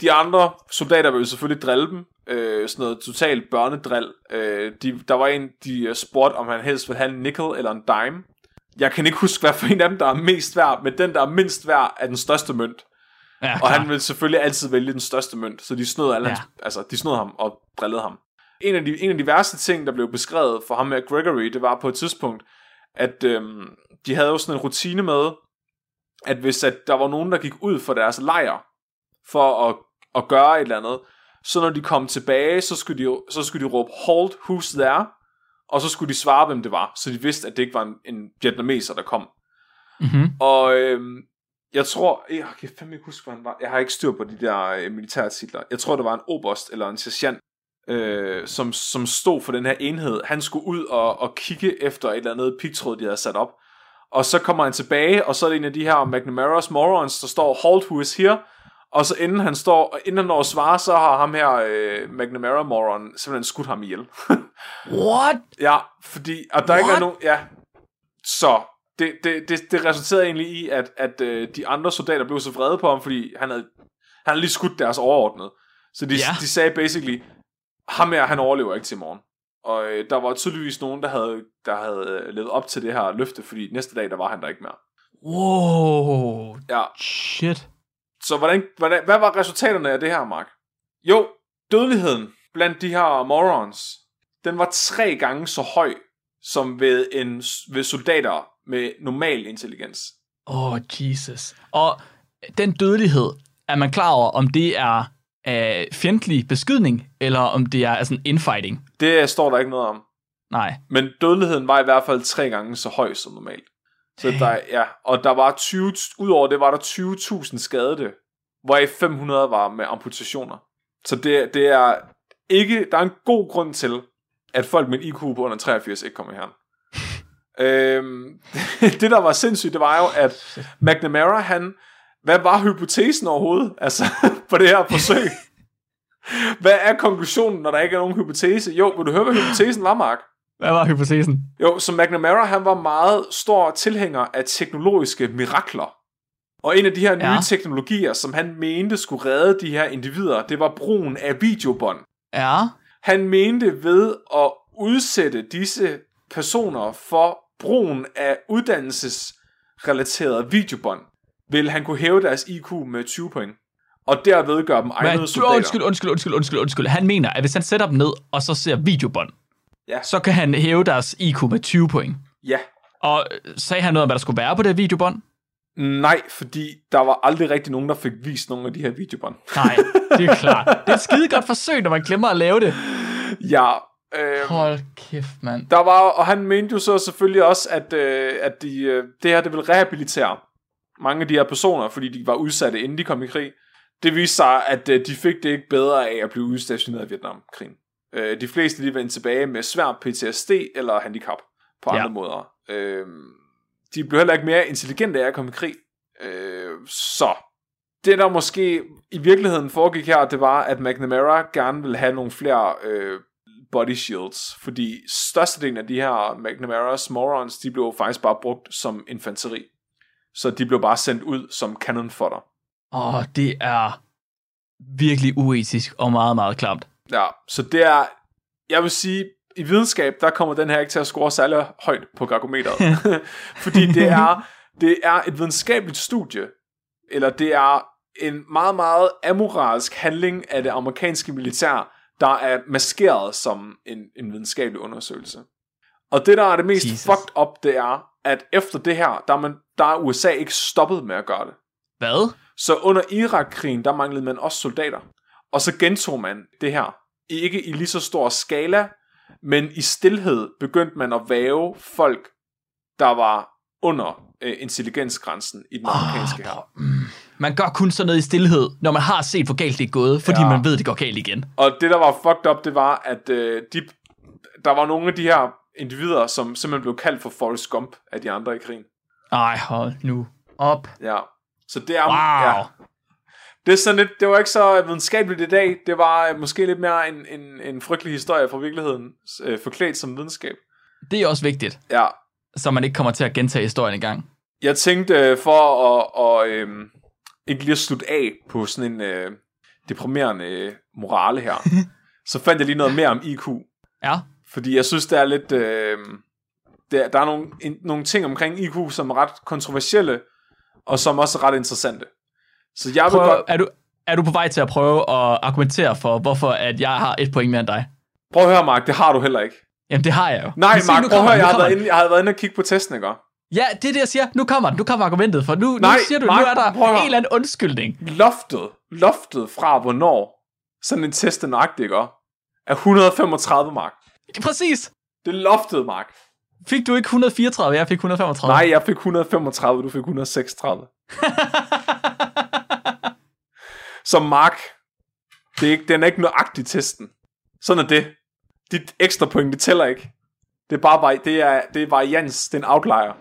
De andre soldater ville selvfølgelig drille dem. Øh, sådan noget totalt børnedrill. Øh, de, der var en, de øh, spurgte, om han helst ville have en nickel eller en dime. Jeg kan ikke huske, hvad for en af dem, der er mest værd, men den, der er mindst værd, er den største mønt. Ja, Og han ville selvfølgelig altid vælge den største mønt, så de snød, alle Ja. hans, altså, de snød ham og drillede ham. En af, de, en af de værste ting, der blev beskrevet for ham med Gregory, det var på et tidspunkt, at øhm, de havde jo sådan en rutine med, at hvis at der var nogen, der gik ud for deres lejr, for at, at gøre et eller andet, så når de kom tilbage, så skulle de, så skulle de råbe, hold, who's there? Og så skulle de svare, hvem det var, så de vidste, at det ikke var en, en vietnameser, der kom. Mm-hmm. Og øhm, jeg tror, jeg kan fandme ikke huske, hvad han var. Jeg har ikke styr på de der øh, militærtitler. Jeg tror, det var en oberst eller en sergeant, øh, som, som stod for den her enhed. Han skulle ud og, og kigge efter et eller andet pigtråd, de havde sat op. Og så kommer han tilbage, og så er det en af de her McNamara's morons, der står, hold who is here. Og så inden han står, inden han når at svare, så har ham her, øh, McNamara moron, simpelthen skudt ham ihjel. What? Ja, fordi, og der ikke er What? nogen, ja, så det, det, det, det resulterede egentlig i, at, at øh, de andre soldater blev så vrede på ham, fordi han havde, han havde lige skudt deres overordnede. Så de, Ja. de sagde basically, ham her, han overlever ikke til i morgen. Og øh, der var tydeligvis nogen, der havde, der havde øh, levet op til det her løfte, fordi næste dag, der var han der ikke mere. Wow. Ja, Shit. så hvordan, hvordan, hvad var resultaterne af det her, Mark? Jo, dødeligheden blandt de her morons, den var tre gange så høj, som ved, en, ved soldater med normal intelligens. Åh, oh, Jesus. Og den dødelighed, er man klar over, om det er af fjendtlig beskydning, eller om det er sådan infighting? Det står der ikke noget om. Nej. Men dødeligheden var i hvert fald tre gange så høj som normalt. Så der, ja, og der var 20, udover det var der 20.000 skadede, hvoraf 500 var med amputationer. Så det, det er ikke, der er en god grund til, at folk med en IQ på under 83 ikke kommer her. Øhm, det der var sindssygt, det var jo, at McNamara, han, hvad var hypotesen overhovedet, altså, på det her forsøg? Hvad er konklusionen, når der ikke er nogen hypotese? Jo, vil du høre, hvad hypotesen var, Mark? Hvad var hypotesen? Jo, så McNamara, han var meget stor tilhænger af teknologiske mirakler. Og en af de her nye Ja. teknologier, som han mente skulle redde de her individer, det var brugen af videobånd. Ja. Han mente ved at udsætte disse personer for brugen af uddannelsesrelaterede videobånd, vil han kunne hæve deres IQ med 20 point. Og derved gøre dem Men, egnede du, soldater. undskyld, undskyld, undskyld, undskyld, undskyld. Han mener, at hvis han sætter dem ned, og så ser videobånd, Ja. så kan han hæve deres IQ med 20 point. Ja. Og øh, sagde han noget om, hvad der skulle være på det videobånd? Nej, fordi der var aldrig rigtig nogen, der fik vist nogle af de her videobånd. Nej, det er klart. Det er et skide godt forsøg, når man glemmer at lave det. Ja, øh, Hold kæft, mand. Der var, og han mente jo så selvfølgelig også, at, øh, at de, øh, det her det ville rehabilitere mange af de her personer, fordi de var udsatte, inden de kom i krig. Det viste sig, at øh, de fik det ikke bedre af at blive udstationeret i Vietnamkrigen. Øh, de fleste de vendte tilbage med svær PTSD eller handicap på andre Ja. måder. Øh, de blev heller ikke mere intelligente af at komme i krig. Øh, så det der måske i virkeligheden foregik her, det var, at McNamara gerne ville have nogle flere øh, body shields, fordi størstedelen af de her McNamara's morons, de blev faktisk bare brugt som infanteri. Så de blev bare sendt ud som cannon fodder. Åh, det er virkelig uetisk og meget, meget klamt. Ja, så det er, jeg vil sige, i videnskab, der kommer den her ikke til at score særlig højt på gargometeret. fordi det er, det er et videnskabeligt studie, eller det er en meget, meget amoralsk handling af det amerikanske militær, der er maskeret som en, en videnskabelig undersøgelse. Og det, der er det mest Jesus. Fucked up, det er, at efter det her, der er, man, der er USA ikke stoppet med at gøre det. Hvad? Så under Irak-krigen, der manglede man også soldater. Og så gentog man det her. Ikke i lige så stor skala, men i stillhed begyndte man at væve folk, der var under øh, intelligensgrænsen i den amerikanske her. Man gør kun sådan noget i stillhed, når man har set, hvor galt det er gået, fordi ja. Man ved, det går galt igen. Og det, der var fucked up, det var, at øh, de, der var nogle af de her individer, som simpelthen blev kaldt for Forrest Gump af de andre i krigen. Ej, hold nu op. Ja. Så det er... Wow. Ja. Det, er sådan lidt, det var ikke så videnskabeligt i dag. Det var øh, måske lidt mere en, en, en frygtelig historie fra virkeligheden, øh, forklædt som videnskab. Det er også vigtigt, Ja. så man ikke kommer til at gentage historien i gang. Jeg tænkte øh, for at, og, øh, ikke lige at slutte af på sådan en øh, deprimerende øh, morale her, så fandt jeg lige noget mere om IQ. Ja, Fordi jeg synes, der er lidt... Øh, der, der er nogle, en, nogle ting omkring IQ, som er ret kontroversielle, og som også er ret interessante. Så jeg vil Prøv, godt... er, du, er du på vej til at prøve at argumentere for, hvorfor at jeg har et point mere end dig? Prøv at høre, Mark, det har du heller ikke. Jamen, det har jeg jo. Nej, Mark, prøv at høre, jeg har, været inde, jeg har været inde og kigge på testen, ikke? Ja, det er det, jeg siger. Nu kommer den. Nu kommer argumentet, for nu, Nej, nu siger du, Mark, nu er der prøv en eller anden undskyldning. Loftet, loftet fra hvornår sådan en test er? Er 135, Mark. Præcis. Det er loftet, Mark. Fik du ikke 134, jeg fik 135? Nej, jeg fik 135, du fik 136. Så Mark, det er ikke, den er ikke nøjagtig testen. Sådan er det. Dit ekstra point, det tæller ikke. Det er bare det er, det er varians, det er en outlier.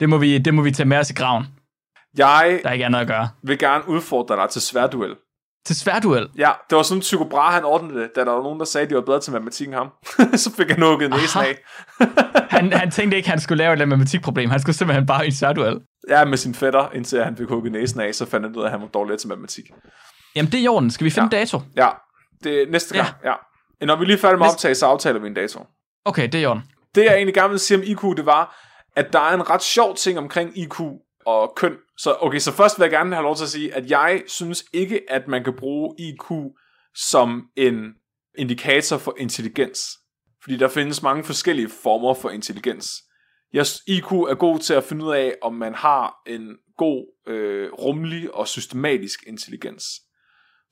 Det må, vi, det må vi tage med os i graven. Jeg Der er ikke andet at gøre. vil gerne udfordre dig til sværduel. Til sværduel. Ja, det var sådan, Tycho Brahe, han ordnede det, da der var nogen, der sagde, at de var bedre til matematik end ham. så fik han nukket næsen af. Han, han tænkte ikke, han skulle lave et matematikproblem. Han skulle simpelthen bare i en sværduel. Ja, med sin fætter, indtil han fik hugget næsen af, så fandt han ud af, at han var dårligere til matematik. Jamen, det er i orden. Skal vi finde Ja. dato? Ja, det er næste gang. Ja. ja. Når vi lige er færdige med Næste- optag, så aftaler vi en dato. Okay, det er i orden. Det jeg egentlig gerne vil sige om IQ, det var, at der er en ret sjov ting omkring IQ og køn. Så okay, så først vil jeg gerne have lov til at sige, at jeg synes ikke, at man kan bruge IQ som en indikator for intelligens. Fordi der findes mange forskellige former for intelligens. Jeg, IQ er god til at finde ud af, om man har en god, øh, rummelig og systematisk intelligens.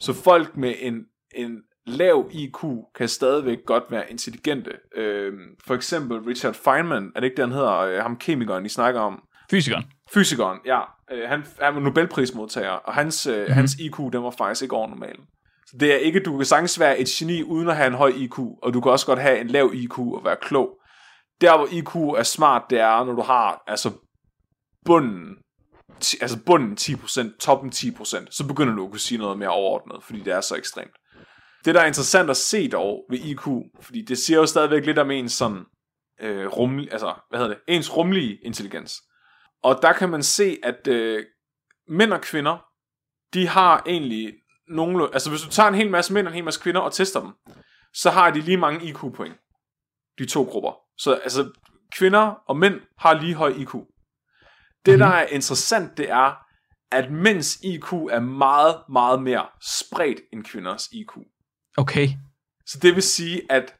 Så folk med en, en lav IQ kan stadigvæk godt være intelligente. Øh, for eksempel Richard Feynman, er det ikke det, han hedder, øh, ham kemikeren, I snakker om? Fysikeren. Fysikeren, ja. Øh, han, han var Nobelprismodtager, og hans, øh, mm-hmm. hans IQ, den var faktisk ikke over normalen. Så det er ikke, du kan sagtens være et geni uden at have en høj IQ, og du kan også godt have en lav IQ og være klog. Der hvor IQ er smart, det er, når du har altså bunden, altså bunden 10%, toppen 10%, så begynder du at kunne sige noget mere overordnet, fordi det er så ekstremt. Det, der er interessant at se dog ved IQ, fordi det siger jo stadigvæk lidt om ens sådan, øh, rummel, altså, hvad hedder det, ens rumlige intelligens. Og der kan man se, at øh, mænd og kvinder, de har egentlig nogle, altså hvis du tager en hel masse mænd og en hel masse kvinder og tester dem, så har de lige mange IQ-point. De to grupper. Så altså, kvinder og mænd har lige høj IQ. Det, mm-hmm. der er interessant, det er, at mænds IQ er meget, meget mere spredt end kvinders IQ. Okay. Så det vil sige, at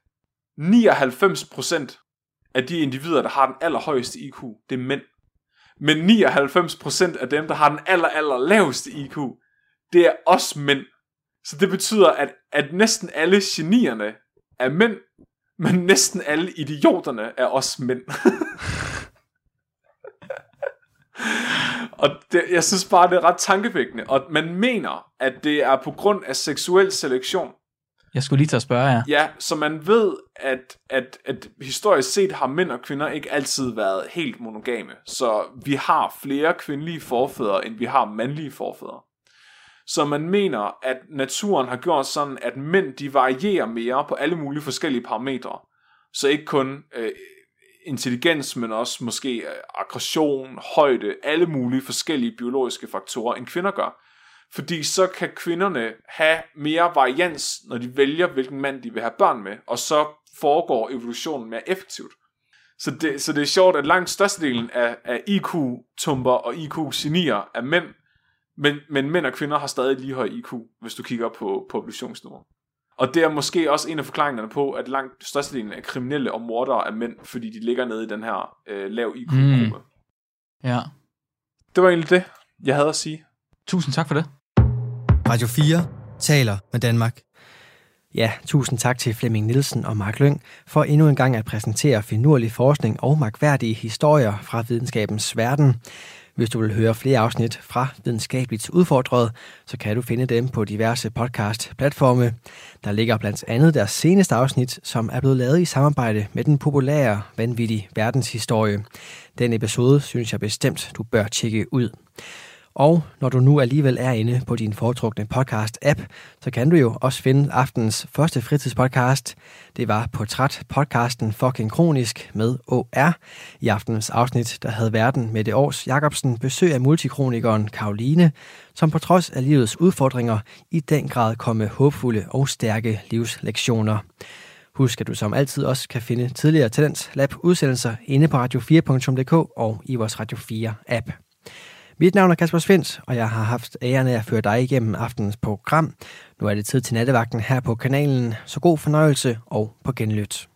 99% af de individer, der har den allerhøjeste IQ, det er mænd. Men 99% af dem, der har den aller, aller laveste IQ, det er også mænd. Så det betyder, at, at næsten alle genierne er mænd, men næsten alle idioterne er også mænd. og det, jeg synes bare, det er ret tankevækkende. Og man mener, at det er på grund af seksuel selektion. Jeg skulle lige til at spørge jer. Ja, så man ved, at, at, at historisk set har mænd og kvinder ikke altid været helt monogame. Så vi har flere kvindelige forfædre, end vi har mandlige forfædre. Så man mener, at naturen har gjort sådan, at mænd de varierer mere på alle mulige forskellige parametre. Så ikke kun øh, intelligens, men også måske øh, aggression, højde, alle mulige forskellige biologiske faktorer, end kvinder gør. Fordi så kan kvinderne have mere varians, når de vælger, hvilken mand de vil have børn med, og så foregår evolutionen mere effektivt. Så det, så det er sjovt, at langt størstedelen af, af IQ-tumper og IQ-genier er mænd, men, men mænd og kvinder har stadig lige høj IQ, hvis du kigger på populationsniveau. Og det er måske også en af forklaringerne på, at langt størstedelen af kriminelle og mordere er mænd, fordi de ligger nede i den her øh, lav IQ-gruppe. Mm. Ja. Det var egentlig det, jeg havde at sige. Tusind tak for det. Radio 4 taler med Danmark. Ja, tusind tak til Flemming Nielsen og Mark Lyng for endnu en gang at præsentere finurlig forskning og magværdige historier fra videnskabens verden. Hvis du vil høre flere afsnit fra Videnskabeligt Udfordret, så kan du finde dem på diverse podcast-platforme. Der ligger blandt andet deres seneste afsnit, som er blevet lavet i samarbejde med den populære, vanvittige verdenshistorie. Den episode synes jeg bestemt, du bør tjekke ud. Og når du nu alligevel er inde på din foretrukne podcast-app, så kan du jo også finde aftens første fritidspodcast. Det var Portræt-podcasten Fucking Kronisk med OR. I aftenens afsnit, der havde verden med det års Jacobsen besøg af multikronikeren Karoline, som på trods af livets udfordringer i den grad kom med håbfulde og stærke livslektioner. Husk, at du som altid også kan finde tidligere Talents Lab udsendelser inde på radio4.dk og i vores Radio 4 app. Mit navn er Kasper Svens, og jeg har haft æren af at føre dig igennem aftenens program. Nu er det tid til nattevagten her på kanalen, så god fornøjelse og på genlyt.